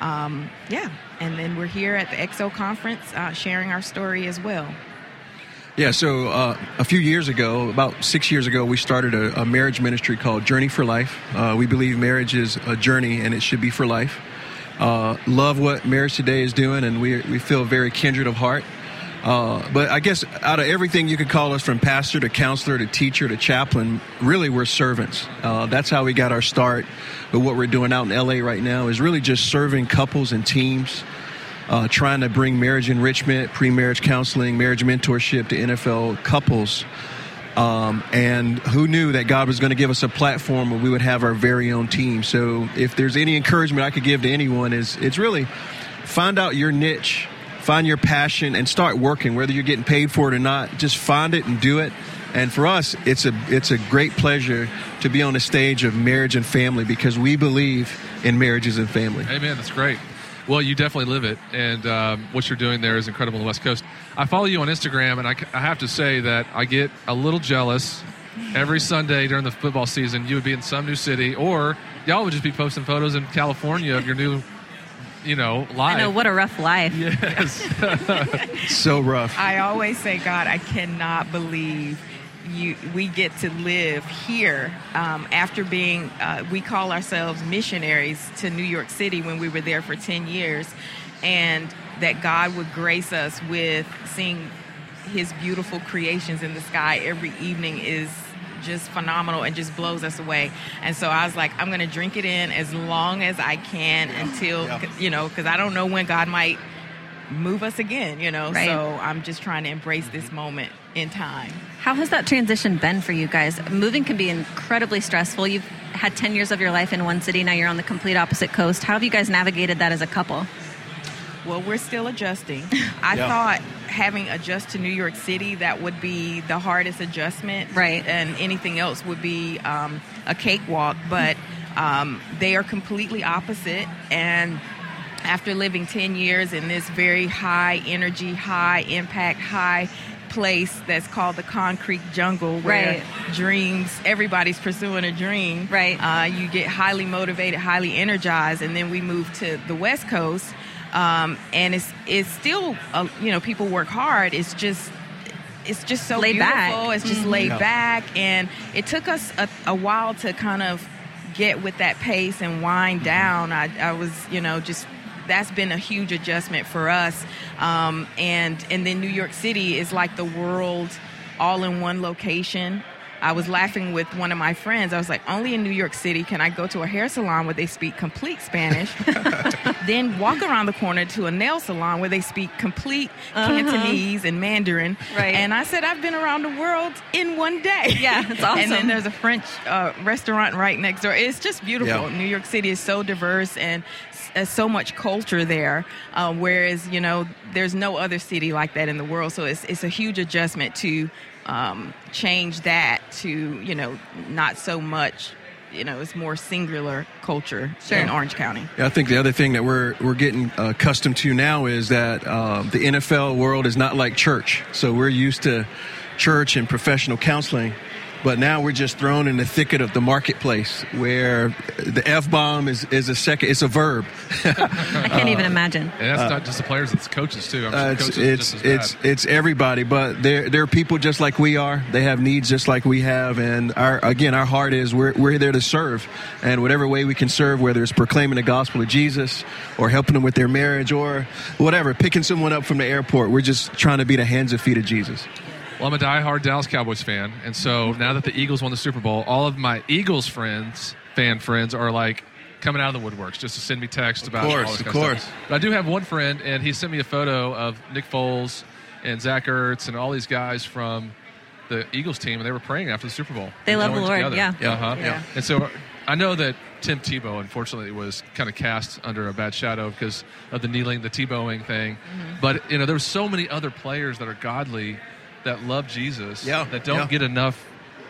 Um, yeah, and then we're here at the XO conference uh, sharing our story as well. Yeah, so uh, a few years ago, about six years ago, we started a, a marriage ministry called Journey for Life. Uh, we believe marriage is a journey and it should be for life. Uh, love what Marriage Today is doing, and we, we feel very kindred of heart. Uh, but I guess out of everything you could call us from pastor to counselor to teacher to chaplain, really we're servants. Uh, that's how we got our start. But what we're doing out in LA right now is really just serving couples and teams, uh, trying to bring marriage enrichment, pre marriage counseling, marriage mentorship to NFL couples. Um, and who knew that God was going to give us a platform where we would have our very own team? So, if there's any encouragement I could give to anyone, is it's really find out your niche, find your passion, and start working. Whether you're getting paid for it or not, just find it and do it. And for us, it's a it's a great pleasure to be on the stage of marriage and family because we believe in marriages and family. Amen. That's great. Well, you definitely live it, and um, what you're doing there is incredible on the West Coast. I follow you on Instagram, and I, I have to say that I get a little jealous every Sunday during the football season. You would be in some new city, or y'all would just be posting photos in California of your new, you know, life. I know what a rough life. Yes. so rough. I always say, God, I cannot believe you. We get to live here um, after being. Uh, we call ourselves missionaries to New York City when we were there for ten years, and that God would grace us with seeing His beautiful creations in the sky every evening is just phenomenal and just blows us away. And so I was like, I'm going to drink it in as long as I can until, you know, because I don't know when God might move us again, you know. Right. So I'm just trying to embrace this mm-hmm. moment in time. How has that transition been for you guys? Moving can be incredibly stressful. You've had 10 years of your life in one city, now you're on the complete opposite coast. How have you guys navigated that as a couple? Well, we're still adjusting. I Yeah. thought having adjust to New York City that would be the hardest adjustment, Right. And anything else would be um, a cakewalk. But um, they are completely opposite. And after living ten years in this very high energy, high impact, high place that's called the concrete jungle where Right. dreams everybody's pursuing a dream right uh, you get highly motivated highly energized and then we move to the west coast um, and it's it's still uh, you know people work hard. It's just it's just so Laid beautiful. Back. it's just Mhm. laid Yeah. back. And it took us a, a while to kind of get with that pace and wind down. I, I was you know just that's been a huge adjustment for us. Um, and and then new york city is like the world all in one location I was laughing with one of my friends. I was like, only in New York City can I go to a hair salon where they speak complete Spanish, then walk around the corner to a nail salon where they speak complete Uh-huh. Cantonese and Mandarin. Right. And I said, I've been around the world in one day. Yeah, it's awesome. And then there's a French uh, restaurant right next door. It's just beautiful. Yeah. New York City is so diverse and s- uh, so much culture there. Uh, whereas, you know, there's no other city like that in the world. So it's, it's a huge adjustment to um, change that to, you know, not so much. You know, it's more singular culture in Orange County. Yeah, I think the other thing that we're we're getting uh, accustomed to now is that um, the NFL world is not like church. So we're used to church and professional counseling, but now we're just thrown in the thicket of the marketplace where the f bomb is is a second. It's a verb. I can't even imagine. And that's not just the players; it's the coaches too. I'm sure Uh, it's coaches it's just as bad. it's it's everybody, but they're they're people just like we are. They have needs just like we have, and our again, our heart is we're we're there to serve, and whatever way we can serve, whether it's proclaiming the gospel of Jesus or helping them with their marriage or whatever, picking someone up from the airport. We're just trying to be the hands and feet of Jesus. Well, I'm a diehard Dallas Cowboys fan, and so now that the Eagles won the Super Bowl, all of my Eagles friends, fan friends, are like coming out of the woodworks just to send me texts about Of course, all this of course. stuff. But I do have one friend, and he sent me a photo of Nick Foles and Zach Ertz and all these guys from the Eagles team, and they were praying after the Super Bowl. They And love the Lord, together. yeah. Yeah, Uh-huh. yeah. And so I know that Tim Tebow, unfortunately, was kind of cast under a bad shadow because of the kneeling, the Tebowing thing. Mm-hmm. But you know, there were so many other players that are godly that love Jesus Yeah, that don't yeah. get enough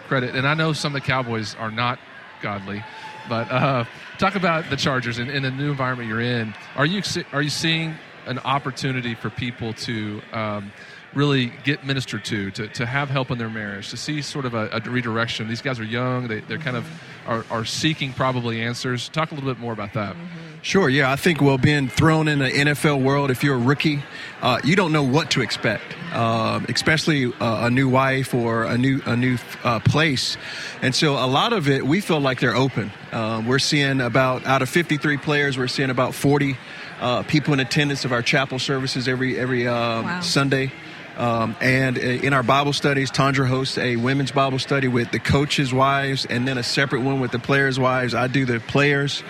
credit. And I know some of the Cowboys are not godly, but uh, talk about the Chargers and in the new environment you're in. Are you are you seeing an opportunity for people to um, really get ministered to, to, to have help in their marriage, to see sort of a, a redirection? These guys are young; they they're kind of are, are seeking probably answers. Talk a little bit more about that. Sure, yeah. I think, well, being thrown in the NFL world, if you're a rookie, uh, you don't know what to expect, uh, especially uh, a new wife or a new a new uh, place. And so, a lot of it, we feel like they're open. Um, we're seeing about out of 53 players, we're seeing about 40 uh, people in attendance of our chapel services every every uh, Sunday. Um, and in our Bible studies, Tondra hosts a women's Bible study with the coaches' wives, and then a separate one with the players' wives. I do the players.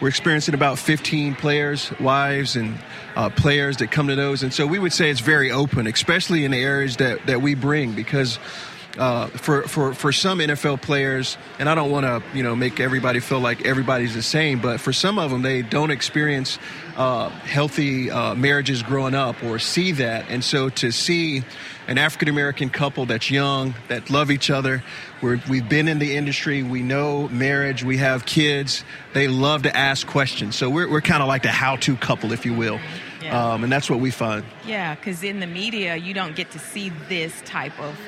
We're experiencing about 15 players, wives, and uh, players that come to those. And so we would say it's very open, especially in the areas that, that we bring, because uh, for, for, for some NFL players, and I don't want to you know make everybody feel like everybody's the same, but for some of them, they don't experience uh, healthy uh, marriages growing up or see that. And so to see an African American couple that's young, that love each other, we're, we've been in the industry, we know marriage, we have kids, they love to ask questions. So we're, we're kind of like the how to couple, if you will. Yeah. Um, and that's what we find. Yeah, because in the media, you don't get to see this type of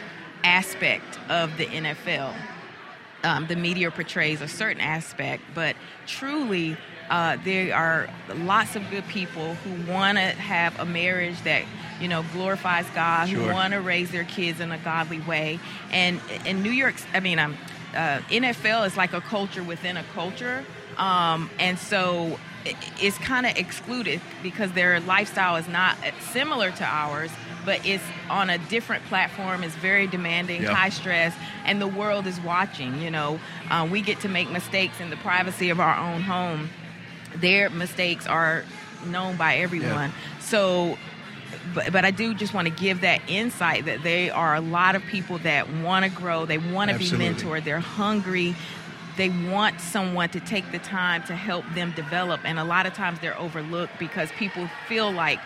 aspect of the NFL. Um, the media portrays a certain aspect, but truly, uh, there are lots of good people who want to have a marriage that you know glorifies God, who want to raise their kids in a godly way. And in New York, I mean, um, uh, NFL is like a culture within a culture, um, and so it's kind of excluded because their lifestyle is not similar to ours, but it's on a different platform. It's very demanding, high stress, and the world is watching. You know, uh, we get to make mistakes in the privacy of our own home. Their mistakes are known by everyone. So, but, but I do just want to give that insight that there are a lot of people that want to grow, they want to be mentored, they're hungry. They want someone to take the time to help them develop, and a lot of times they're overlooked because people feel like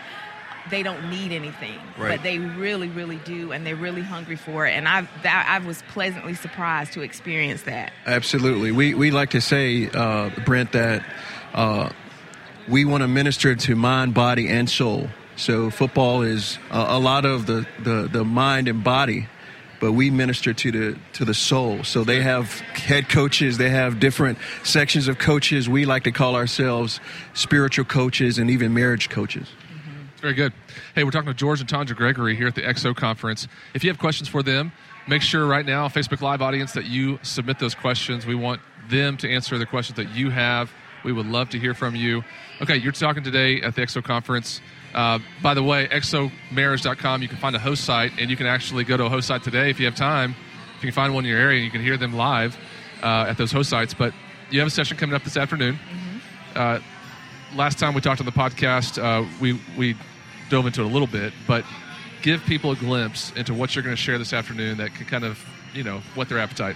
they don't need anything, Right. but they really, really do, and they're really hungry for it. And I, I was pleasantly surprised to experience that. Absolutely. We, we like to say, uh, Brent, that uh, we want to minister to mind, body, and soul. So football is uh, a lot of the, the, the mind and body, but we minister to the to the soul. So they have head coaches, they have different sections of coaches. We like to call ourselves spiritual coaches and even marriage coaches. Very good. Hey, we're talking to George and Tondra Gregory here at the XO conference. If you have questions for them, make sure right now, Facebook Live audience, that you submit those questions. We want them to answer the questions that you have. We would love to hear from you. Okay, you're talking today at the XO conference. Uh, by the way, xomarriage.com, you can find a host site, and you can actually go to a host site today if you have time if you can find one in your area, you can hear them live uh, at those host sites. But you have a session coming up this afternoon. Uh, last time we talked on the podcast, uh, we we dove into it a little bit, but give people a glimpse into what you're going to share this afternoon that can kind of you know whet their appetite.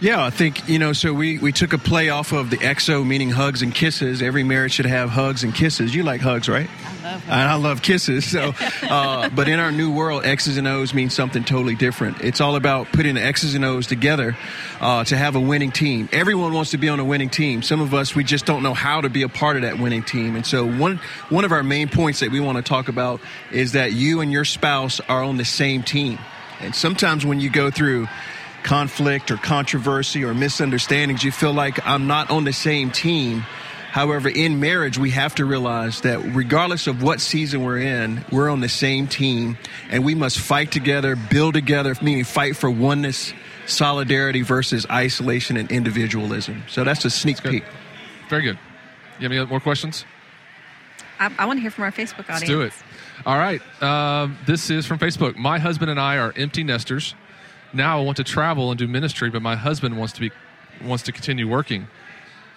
Yeah, I think, you know, so we, we took a play off of the XO, meaning hugs and kisses. Every marriage should have hugs and kisses. You like hugs, right? I love hugs. And I love kisses. So, uh, but in our new world, X's and O's mean something totally different. It's all about putting the X's and O's together uh, to have a winning team. Everyone wants to be on a winning team. Some of us, we just don't know how to be a part of that winning team. And so one, one of our main points that we want to talk about is that you and your spouse are on the same team. And sometimes when you go through conflict or controversy or misunderstandings, you feel like I'm not on the same team. However, in marriage, we have to realize that regardless of what season we're in, we're on the same team and we must fight together, build together, meaning fight for oneness, solidarity versus isolation and individualism. So that's a sneak peek. Very good. You have any more questions? I, I want to hear from our Facebook audience. Let's do it. All right. Um, this is from Facebook. My husband and I are empty nesters. Now I want to travel and do ministry, but my husband wants to be wants to continue working.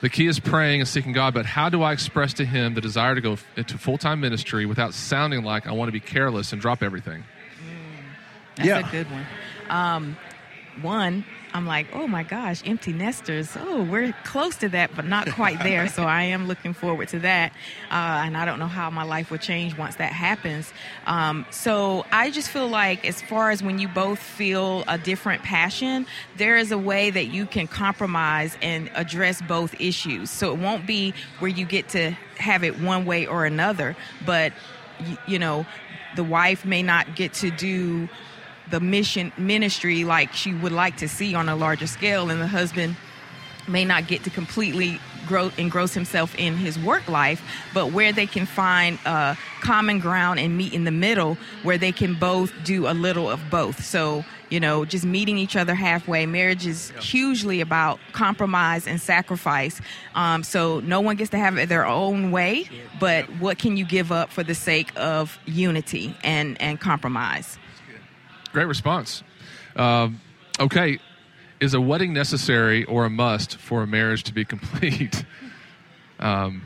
The key is praying and seeking God, but how do I express to him the desire to go into full time ministry without sounding like I want to be careless and drop everything? That's Yeah. a good one. Um, one, I'm like, oh my gosh, empty nesters. Oh, we're close to that, but not quite there. so I am looking forward to that. Uh, and I don't know how my life will change once that happens. Um, so I just feel like, as far as when you both feel a different passion, there is a way that you can compromise and address both issues. So it won't be where you get to have it one way or another, but you know, the wife may not get to do the mission ministry like she would like to see on a larger scale and the husband may not get to completely grow engross himself in his work life but where they can find uh, common ground and meet in the middle where they can both do a little of both. So you know just meeting each other halfway marriage is hugely about compromise and sacrifice. Um, so no one gets to have it their own way but what can you give up for the sake of unity and and compromise Great response. Um, okay, is a wedding necessary or a must for a marriage to be complete? um,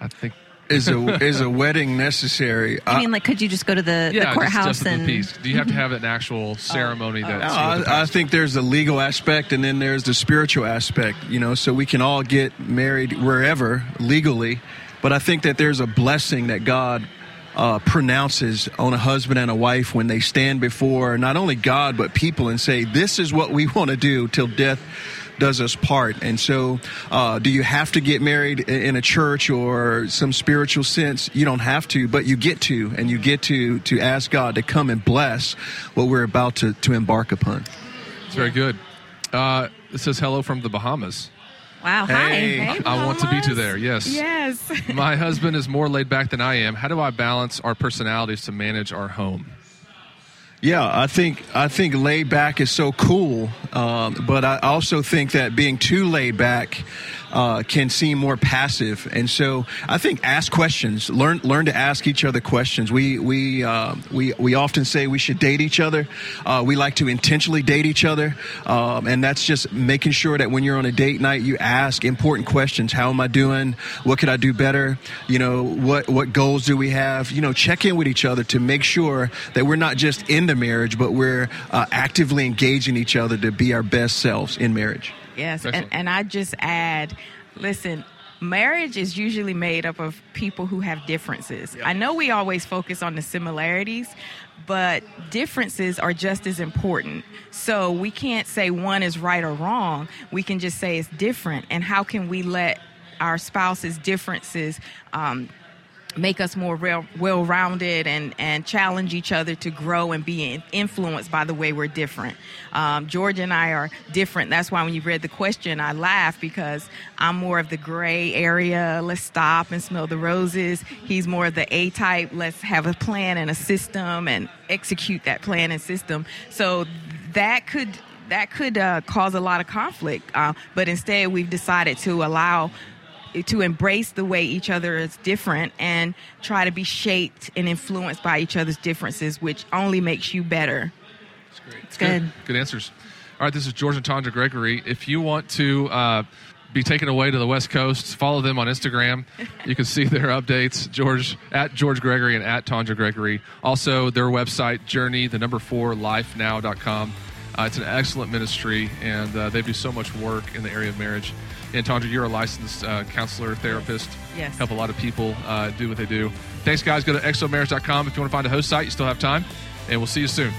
I think Is a is a wedding necessary? I mean, like, could you just go to the, yeah, the courthouse just the and piece. Do you have to have an actual ceremony that? No, I, I think there's the legal aspect and then there's the spiritual aspect, you know, so we can all get married wherever legally. But I think that there's a blessing that God uh, pronounces on a husband and a wife when they stand before not only God, but people and say, This is what we want to do till death does us part. And so, uh, do you have to get married in a church or some spiritual sense? You don't have to, but you get to, and you get to to ask God to come and bless what we're about to, to embark upon. It's very good. Uh, it says hello from the Bahamas. Wow, Hey, hi. I want to be to there. Yes. Yes. My husband is more laid back than I am. How do I balance our personalities to manage our home? Yeah, I think I think laid back is so cool, um, but I also think that being too laid back uh, can seem more passive. And so I think ask questions. Learn learn to ask each other questions. We we uh, we we often say we should date each other. Uh, we like to intentionally date each other, um, and that's just making sure that when you're on a date night, you ask important questions. How am I doing? What could I do better? You know what what goals do we have? You know, check in with each other to make sure that we're not just in the marriage, but we're uh, actively engaging each other to be our best selves in marriage. Yes, and, and I just add, listen, marriage is usually made up of people who have differences. I know we always focus on the similarities, but differences are just as important. So we can't say one is right or wrong. We can just say it's different. And how can we let our spouse's differences um, make us more real, well-rounded and, and challenge each other to grow and be influenced by the way we're different. Um, George and I are different. That's why when you read the question, I laughed because I'm more of the gray area. Let's stop and smell the roses. He's more of the A type. Let's have a plan and a system and execute that plan and system. So that could that could uh, cause a lot of conflict. Uh, but instead, we've decided to allow to embrace the way each other is different and try to be shaped and influenced by each other's differences, which only makes you better. It's good. Good answers. All right, this is George and Tondra Gregory. If you want to uh, be taken away to the West Coast, follow them on Instagram. You can see their updates, George at George Gregory and at Tondra Gregory. Also, their website, journey, the number four, lifenow.com. Uh, it's an excellent ministry, and uh, they do so much work in the area of marriage. And Tondra, you're a licensed uh, counselor, therapist. Yes. Help a lot of people uh, do what they do. Thanks, guys. Go to xomarriage.com if you want to find a host site. You still have time, and we'll see you soon.